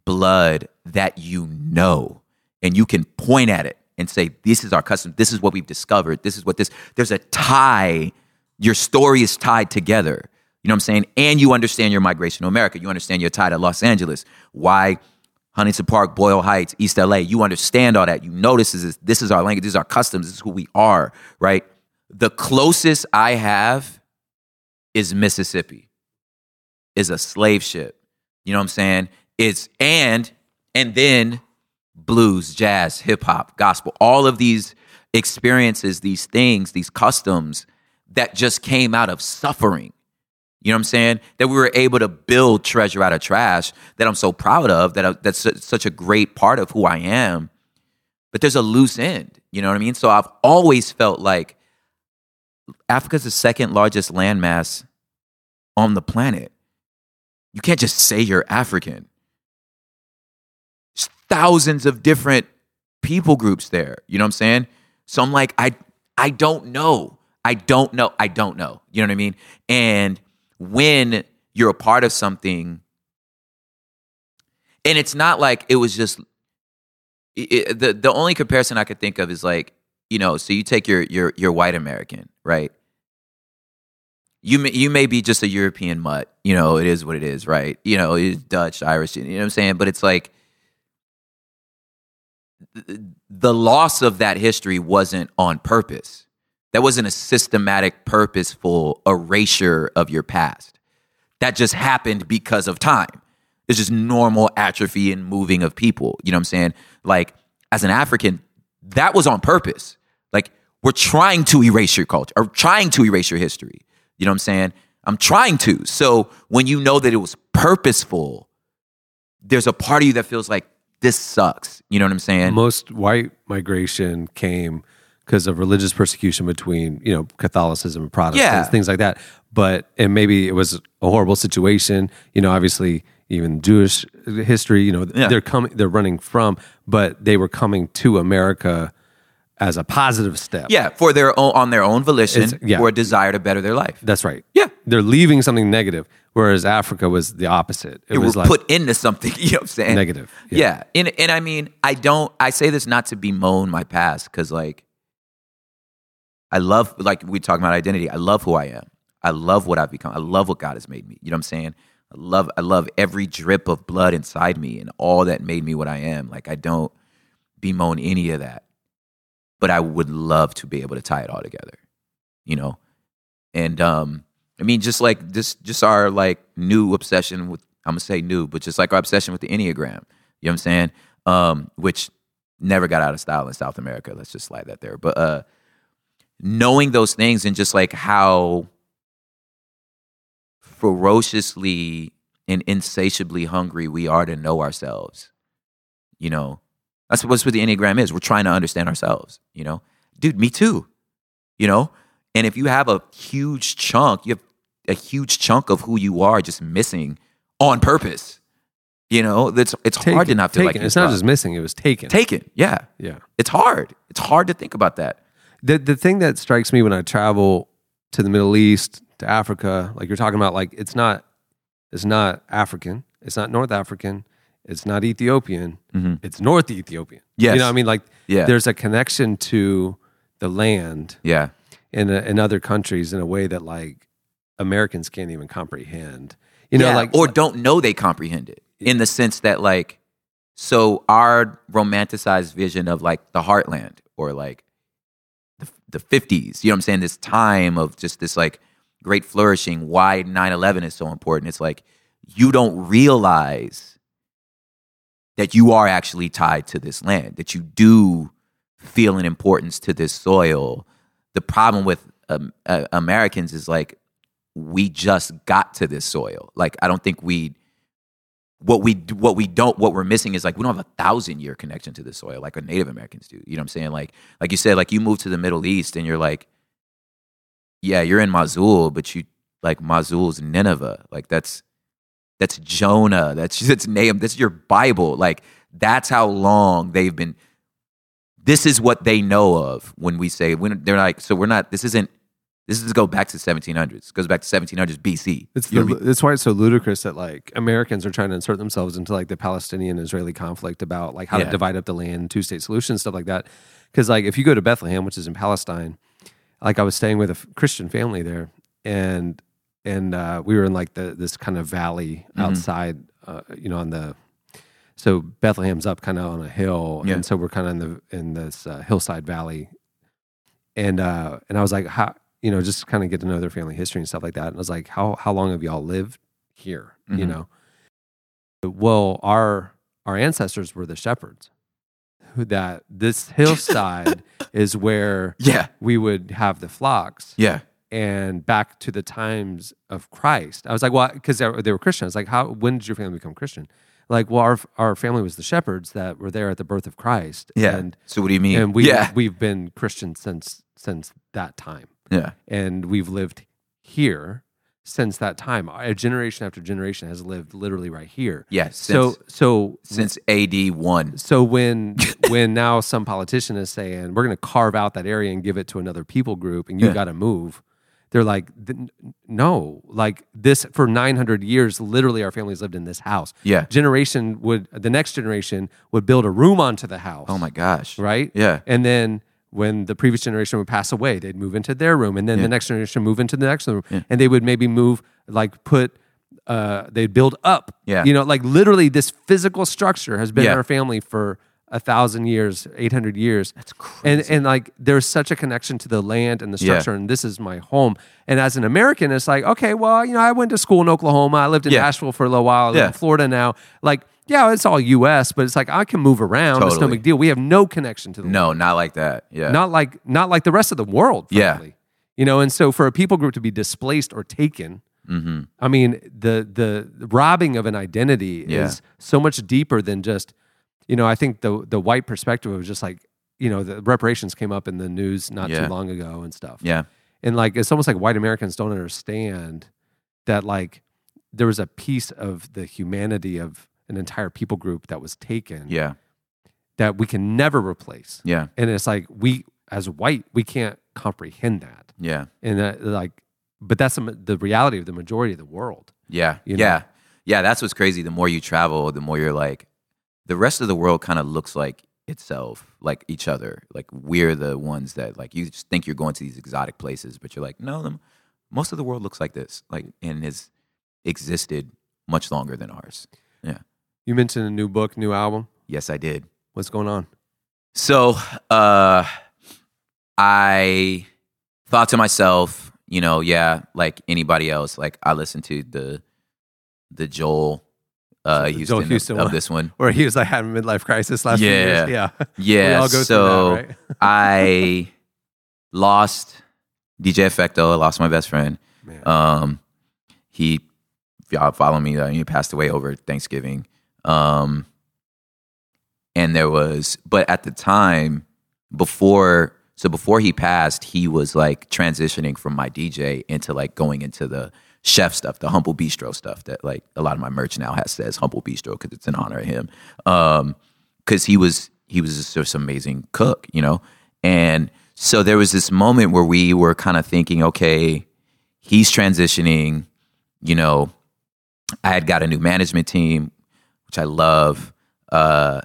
blood that you know, and you can point at it and say, this is our custom, this is what we've discovered, this is what this, there's a tie, your story is tied together. You know what I'm saying? And you understand your migration to America. You understand your tie to Los Angeles. Why Huntington Park, Boyle Heights, East LA. You understand all that. You know this is this is our language, this is our customs, this is who we are, right? The closest I have is Mississippi. Is a slave ship. You know what I'm saying? It's and And then blues, jazz, hip hop, gospel, all of these experiences, these things, these customs that just came out of suffering. You know what I'm saying? That we were able to build treasure out of trash that I'm so proud of, that I, that's such a great part of who I am. But there's a loose end. You know what I mean? So I've always felt like Africa's the second largest landmass on the planet. You can't just say you're African. Thousands of different people groups there. You know what I'm saying? So I'm like, I I don't know. I don't know. I don't know. You know what I mean? And when you're a part of something, and it's not like it was just it, the the only comparison I could think of is like you know, so you take your your your white American, right? You may, you may be just a European mutt, you know, it is what it is, right? You know, it's Dutch, Irish, you know what I'm saying? But it's like the loss of that history wasn't on purpose. That wasn't a systematic, purposeful erasure of your past. That just happened because of time. It's just normal atrophy and moving of people. You know what I'm saying? Like, as an African, that was on purpose. Like, we're trying to erase your culture or trying to erase your history. You know what I'm saying? I'm trying to. So when you know that it was purposeful, there's a part of you that feels like this sucks. You know what I'm saying? Most white migration came because of religious persecution between you know Catholicism and Protestants, Yeah. things like that. But and maybe it was a horrible situation. You know, obviously even Jewish history. You know, Yeah. they're coming, they're running from, but they were coming to America as a positive step. Yeah, for their own on their own volition It's- yeah. or a desire to better their life. that's right. Yeah. they're leaving something negative, whereas Africa was the opposite. It were was like put into something, you know what I'm saying? Negative, Yeah. yeah. And and I mean, I don't I say this not to bemoan my past cuz like I love like we talk about identity. I love who I am. I love what I've become. I love what God has made me. You know what I'm saying? I love I love every drip of blood inside me and all that made me what I am. Like I don't bemoan any of that. But I would love to be able to tie it all together. You know? And um I mean just like this just our like new obsession with I'm gonna say new, but just like our obsession with the Enneagram. You know what I'm saying? Um, which never got out of style in South America. Let's just slide that there. But uh knowing those things and just like how ferociously and insatiably hungry we are to know ourselves. You know, that's what what the Enneagram is. We're trying to understand ourselves, you know? Dude, me too. You know? And if you have a huge chunk, you have a huge chunk of who you are just missing on purpose. You know, it's it's hard to not feel like taken. you're it's not just missing; it was taken. taken. Yeah. yeah. It's hard. It's hard to think about that. the the thing that strikes me when I travel to the Middle East, to Africa, like you're talking about, like it's not it's not African, it's not North African, it's not Ethiopian, it's North Ethiopian. Mm-hmm. Yes. you know, what I mean, like Yeah. there's a connection to the land Yeah. in a, in other countries in a way that like Americans can't even comprehend. You know, Yeah, like or don't know they comprehend it in the sense that like so our romanticized vision of like the heartland or like the, the 50s you know what i'm saying this time of just this like great flourishing why 9-11 is so important it's like you don't realize that you are actually tied to this land that you do feel an importance to this soil the problem with um, uh, americans is like we just got to this soil. Like I don't think we what we what we don't what we're missing is like we don't have a thousand year connection to this soil like our Native Americans do. You know what I'm saying? Like like you said, like you move to the Middle East and you're like, yeah, you're in Mosul, but you like Mosul's Nineveh. Like that's that's Jonah. That's that's Nahum. That's your Bible. Like that's how long they've been. This is what they know of when we say when they're like. So we're not. This isn't. This is go back to 1700s. It goes back to 1700s BC. It's the, what I why it's so ludicrous that like Americans are trying to insert themselves into like the Palestinian Israeli conflict about like how Yeah. to divide up the land, two state solution, stuff like that. Because like if you go to Bethlehem, which is in Palestine, like I was staying with a Christian family there, and and uh, we were in like the this kind of valley Mm-hmm. outside, uh, you know, on the so Bethlehem's up kind of on a hill, Yeah. and so we're kind of in the in this uh, hillside valley, and uh, and I was like, how you know, just kind of get to know their family history and stuff like that. And I was like, how how long have y'all lived here? You Mhm. know, well, our our ancestors were the shepherds. That this hillside is where Yeah. we would have the flocks Yeah. And back to the times of Christ. I was like, well, because they, were- they were Christian. I was like, how? When did your family become Christian? Like, well, our our family was the shepherds that were there at the birth of Christ. Yeah. and so what do you mean? and we yeah. we've been Christian since since that time, yeah. and we've lived here since that time. A generation after generation has lived literally right here. Yeah. So Since, so since AD one. so when when now some politician is saying we're going to carve out that area and give it to another people group and you Yeah. got to move, they're like, no, like this for 900 years, literally our families lived in this house. Yeah. Generation would the next generation would build a room onto the house. Oh my gosh. Right. Yeah. And then when the previous generation would pass away, they'd move into their room, and then Yeah. the next generation move into the next room, and they would maybe move like put. Uh, they'd build up, Yeah. You know, like literally, this physical structure has been Yeah. our family for a thousand years, eight hundred years. That's crazy. And and like there's such a connection to the land and the Yeah. structure, and this is my home. And as an American, it's like, okay, well, you know, I went to school in Oklahoma. I lived in Yeah. Nashville for a little while. I live Yeah. in Florida now. Like, yeah, it's all U.S., but it's like I can move around. It's no big deal. We have no connection to the No, not like that. Yeah. not like not like the rest of the world Yeah. you know and so for a people group to be displaced or taken Mm-hmm. i mean the the robbing of an identity Yeah. is so much deeper than just you know i think the the white perspective was just like you know the reparations came up in the news not Yeah. too long ago and stuff Yeah. and like it's almost like white americans don't understand that like there was a piece of the humanity of an entire people group that was taken Yeah. that we can never replace Yeah. and it's like we as white we can't comprehend that Yeah. and that, like but that's the, reality of the majority of the world Yeah. You know? yeah. Yeah. That's what's crazy. The more you travel, the more you're like, the rest of the world kind of looks like itself, like each other. Like we're the ones that like you just think you're going to these exotic places, but you're like, no, the, most of the world looks like this, like and has existed much longer than ours. Yeah. you mentioned a new book new album Yes, I did. what's going on So uh I thought to myself, you know, yeah, like anybody else, like I listened to the the Joel uh Houston, Joel of- Houston of, this one. or he was like having a midlife crisis last few years Yeah. yeah Yeah. we all go so that right I lost DJ Efechto, I lost my best friend. Um, he, y'all follow me, uh, he passed away over Thanksgiving. Um, and there was, but at the time, before, so before he passed, he was like transitioning from my DJ into like going into the chef stuff, the Humble Bistro stuff that like a lot of my merch now has says Humble Bistro because it's in honor of him. Um, because he was he was just this amazing cook, you know, and so there was this moment where we were kind of thinking, okay, he's transitioning, you know, I had got a new management team, which I love. Uh,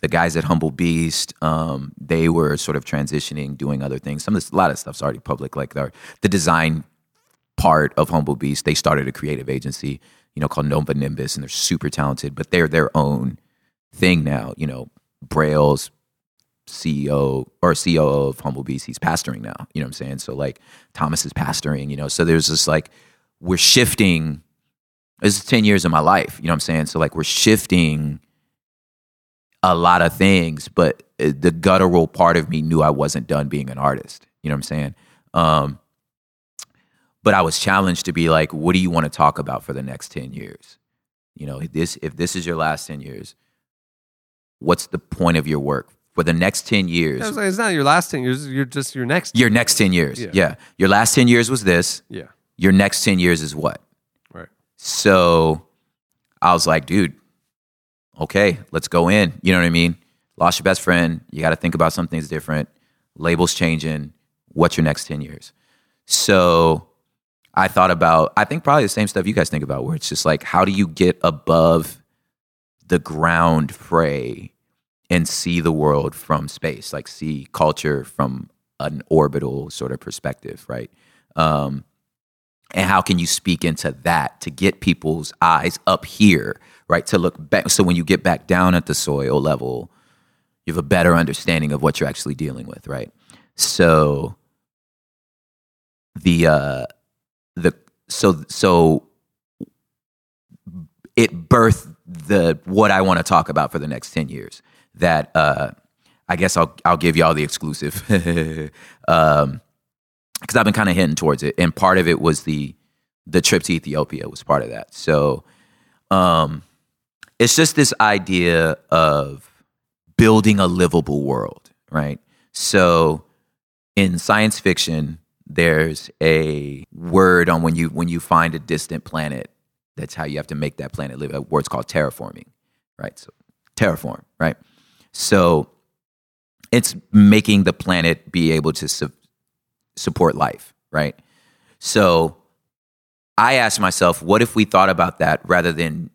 the guys at Humble Beast, um, they were sort of transitioning, doing other things. Some of this, a lot of stuff's already public, like the, the design part of Humble Beast. They started a creative agency, you know, called Nova Nimbus, and they're super talented, but they're their own thing now. You know, Braille's CEO or COO of Humble Beast, he's pastoring now. You know what I'm saying? So like Thomas is pastoring, you know. So there's this like we're shifting. This is 10 years of my life, you know what I'm saying? So like we're shifting a lot of things, but uh, the guttural part of me knew I wasn't done being an artist. You know what I'm saying? Um, but I was challenged to be like, what do you want to talk about for the next 10 years? You know, if this if this is your last 10 years, what's the point of your work? For the next 10 years, like, it's not your last thing you're, you're just your next your next 10 years. Yeah. Yeah. Your last 10 years was this. yeah Your next 10 years is what? right So I was like, dude, okay, let's go in. You know what I mean? Lost your best friend. You got to think about some things different. Labels changing. What's your next 10 years? So I thought about, I think probably the same stuff you guys think about, where it's just like, how do you get above the ground fray and see the world from space, like see culture from an orbital sort of perspective, right? Um, and how can you speak into that to get people's eyes up here right? To look back so when you get back down at the soil level you have a better understanding of what you're actually dealing with right? So the uh the so so it birthed the what I want to talk about for the next ten years. That uh, I guess I'll I'll give y'all the exclusive um, because I've been kind of hinting towards it, and part of it was the the trip to Ethiopia was part of that. So, um, it's just this idea of building a livable world, right? So, in science fiction, there's a word on when you when you find a distant planet. That's how you have to make that planet live. A word's called terraforming, right? So, terraform, right? So, it's making the planet be able to su- support life, right? So I asked myself, what if we thought about that rather than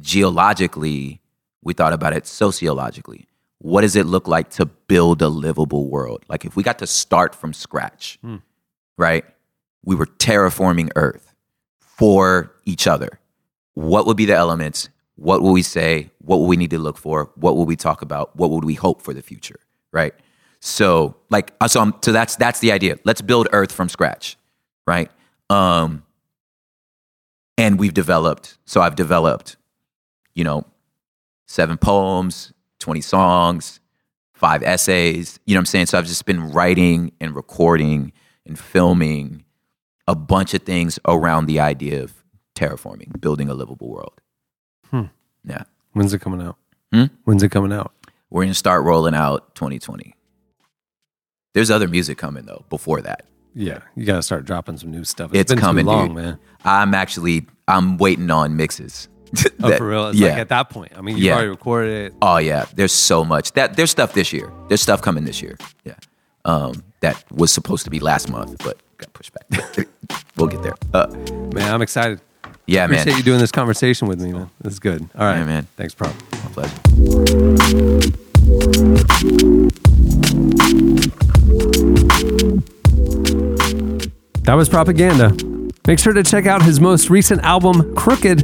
geologically, we thought about it sociologically? What does it look like to build a livable world? Like if we got to start from scratch, Hmm. Right? We were terraforming Earth for each other. What would be the elements? What will we say? What will we need to look for? What will we talk about? What would we hope for the future? Right. So like uh, so, I'm, so that's that's the idea. Let's build Earth from scratch, right? Um, and we've developed. So I've developed, you know, seven poems, twenty songs, five essays. You know what I'm saying? So I've just been writing and recording and filming a bunch of things around the idea of terraforming, building a livable world. Hmm. Yeah. When's it coming out? Hmm? When's it coming out? We're to start rolling out 2020. There's other music coming though before that. Yeah, you got to start dropping some new stuff. It's been coming, too long, dude. man. I'm actually I'm waiting on mixes. Oh, for real? It's yeah. like at that point. I mean, you Yeah. already recorded it. Oh yeah, there's so much. That there's stuff this year. There's stuff coming this year. Yeah. Um, that was supposed to be last month, but got pushed back. we'll get there. Uh, Man, I'm excited. yeah, Appreciate man. Appreciate you doing this conversation with me, man. This is good. All right, Yeah, man. Thanks, Prop. My pleasure. That was Propaganda. Make sure to check out his most recent album, Crooked,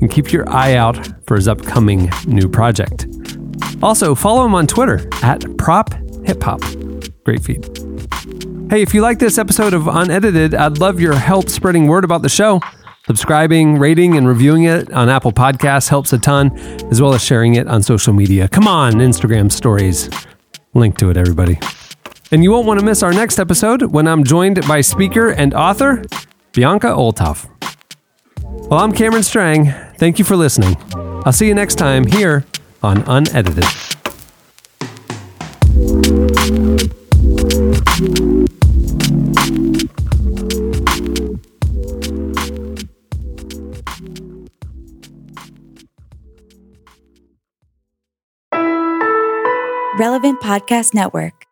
and keep your eye out for his upcoming new project. Also, follow him on Twitter at Prop Hip Hop. Great feed. Hey, if you like this episode of Unedited, I'd love your help spreading word about the show. Subscribing, rating, and reviewing it on Apple Podcasts helps a ton, as well as sharing it on social media. Come on, Instagram stories. Link to it, everybody. And you won't want to miss our next episode when I'm joined by speaker and author Bianca Olthoff. Well, I'm Cameron Strang. Thank you for listening. I'll see you next time here on Unedited. Relevant Podcast Network.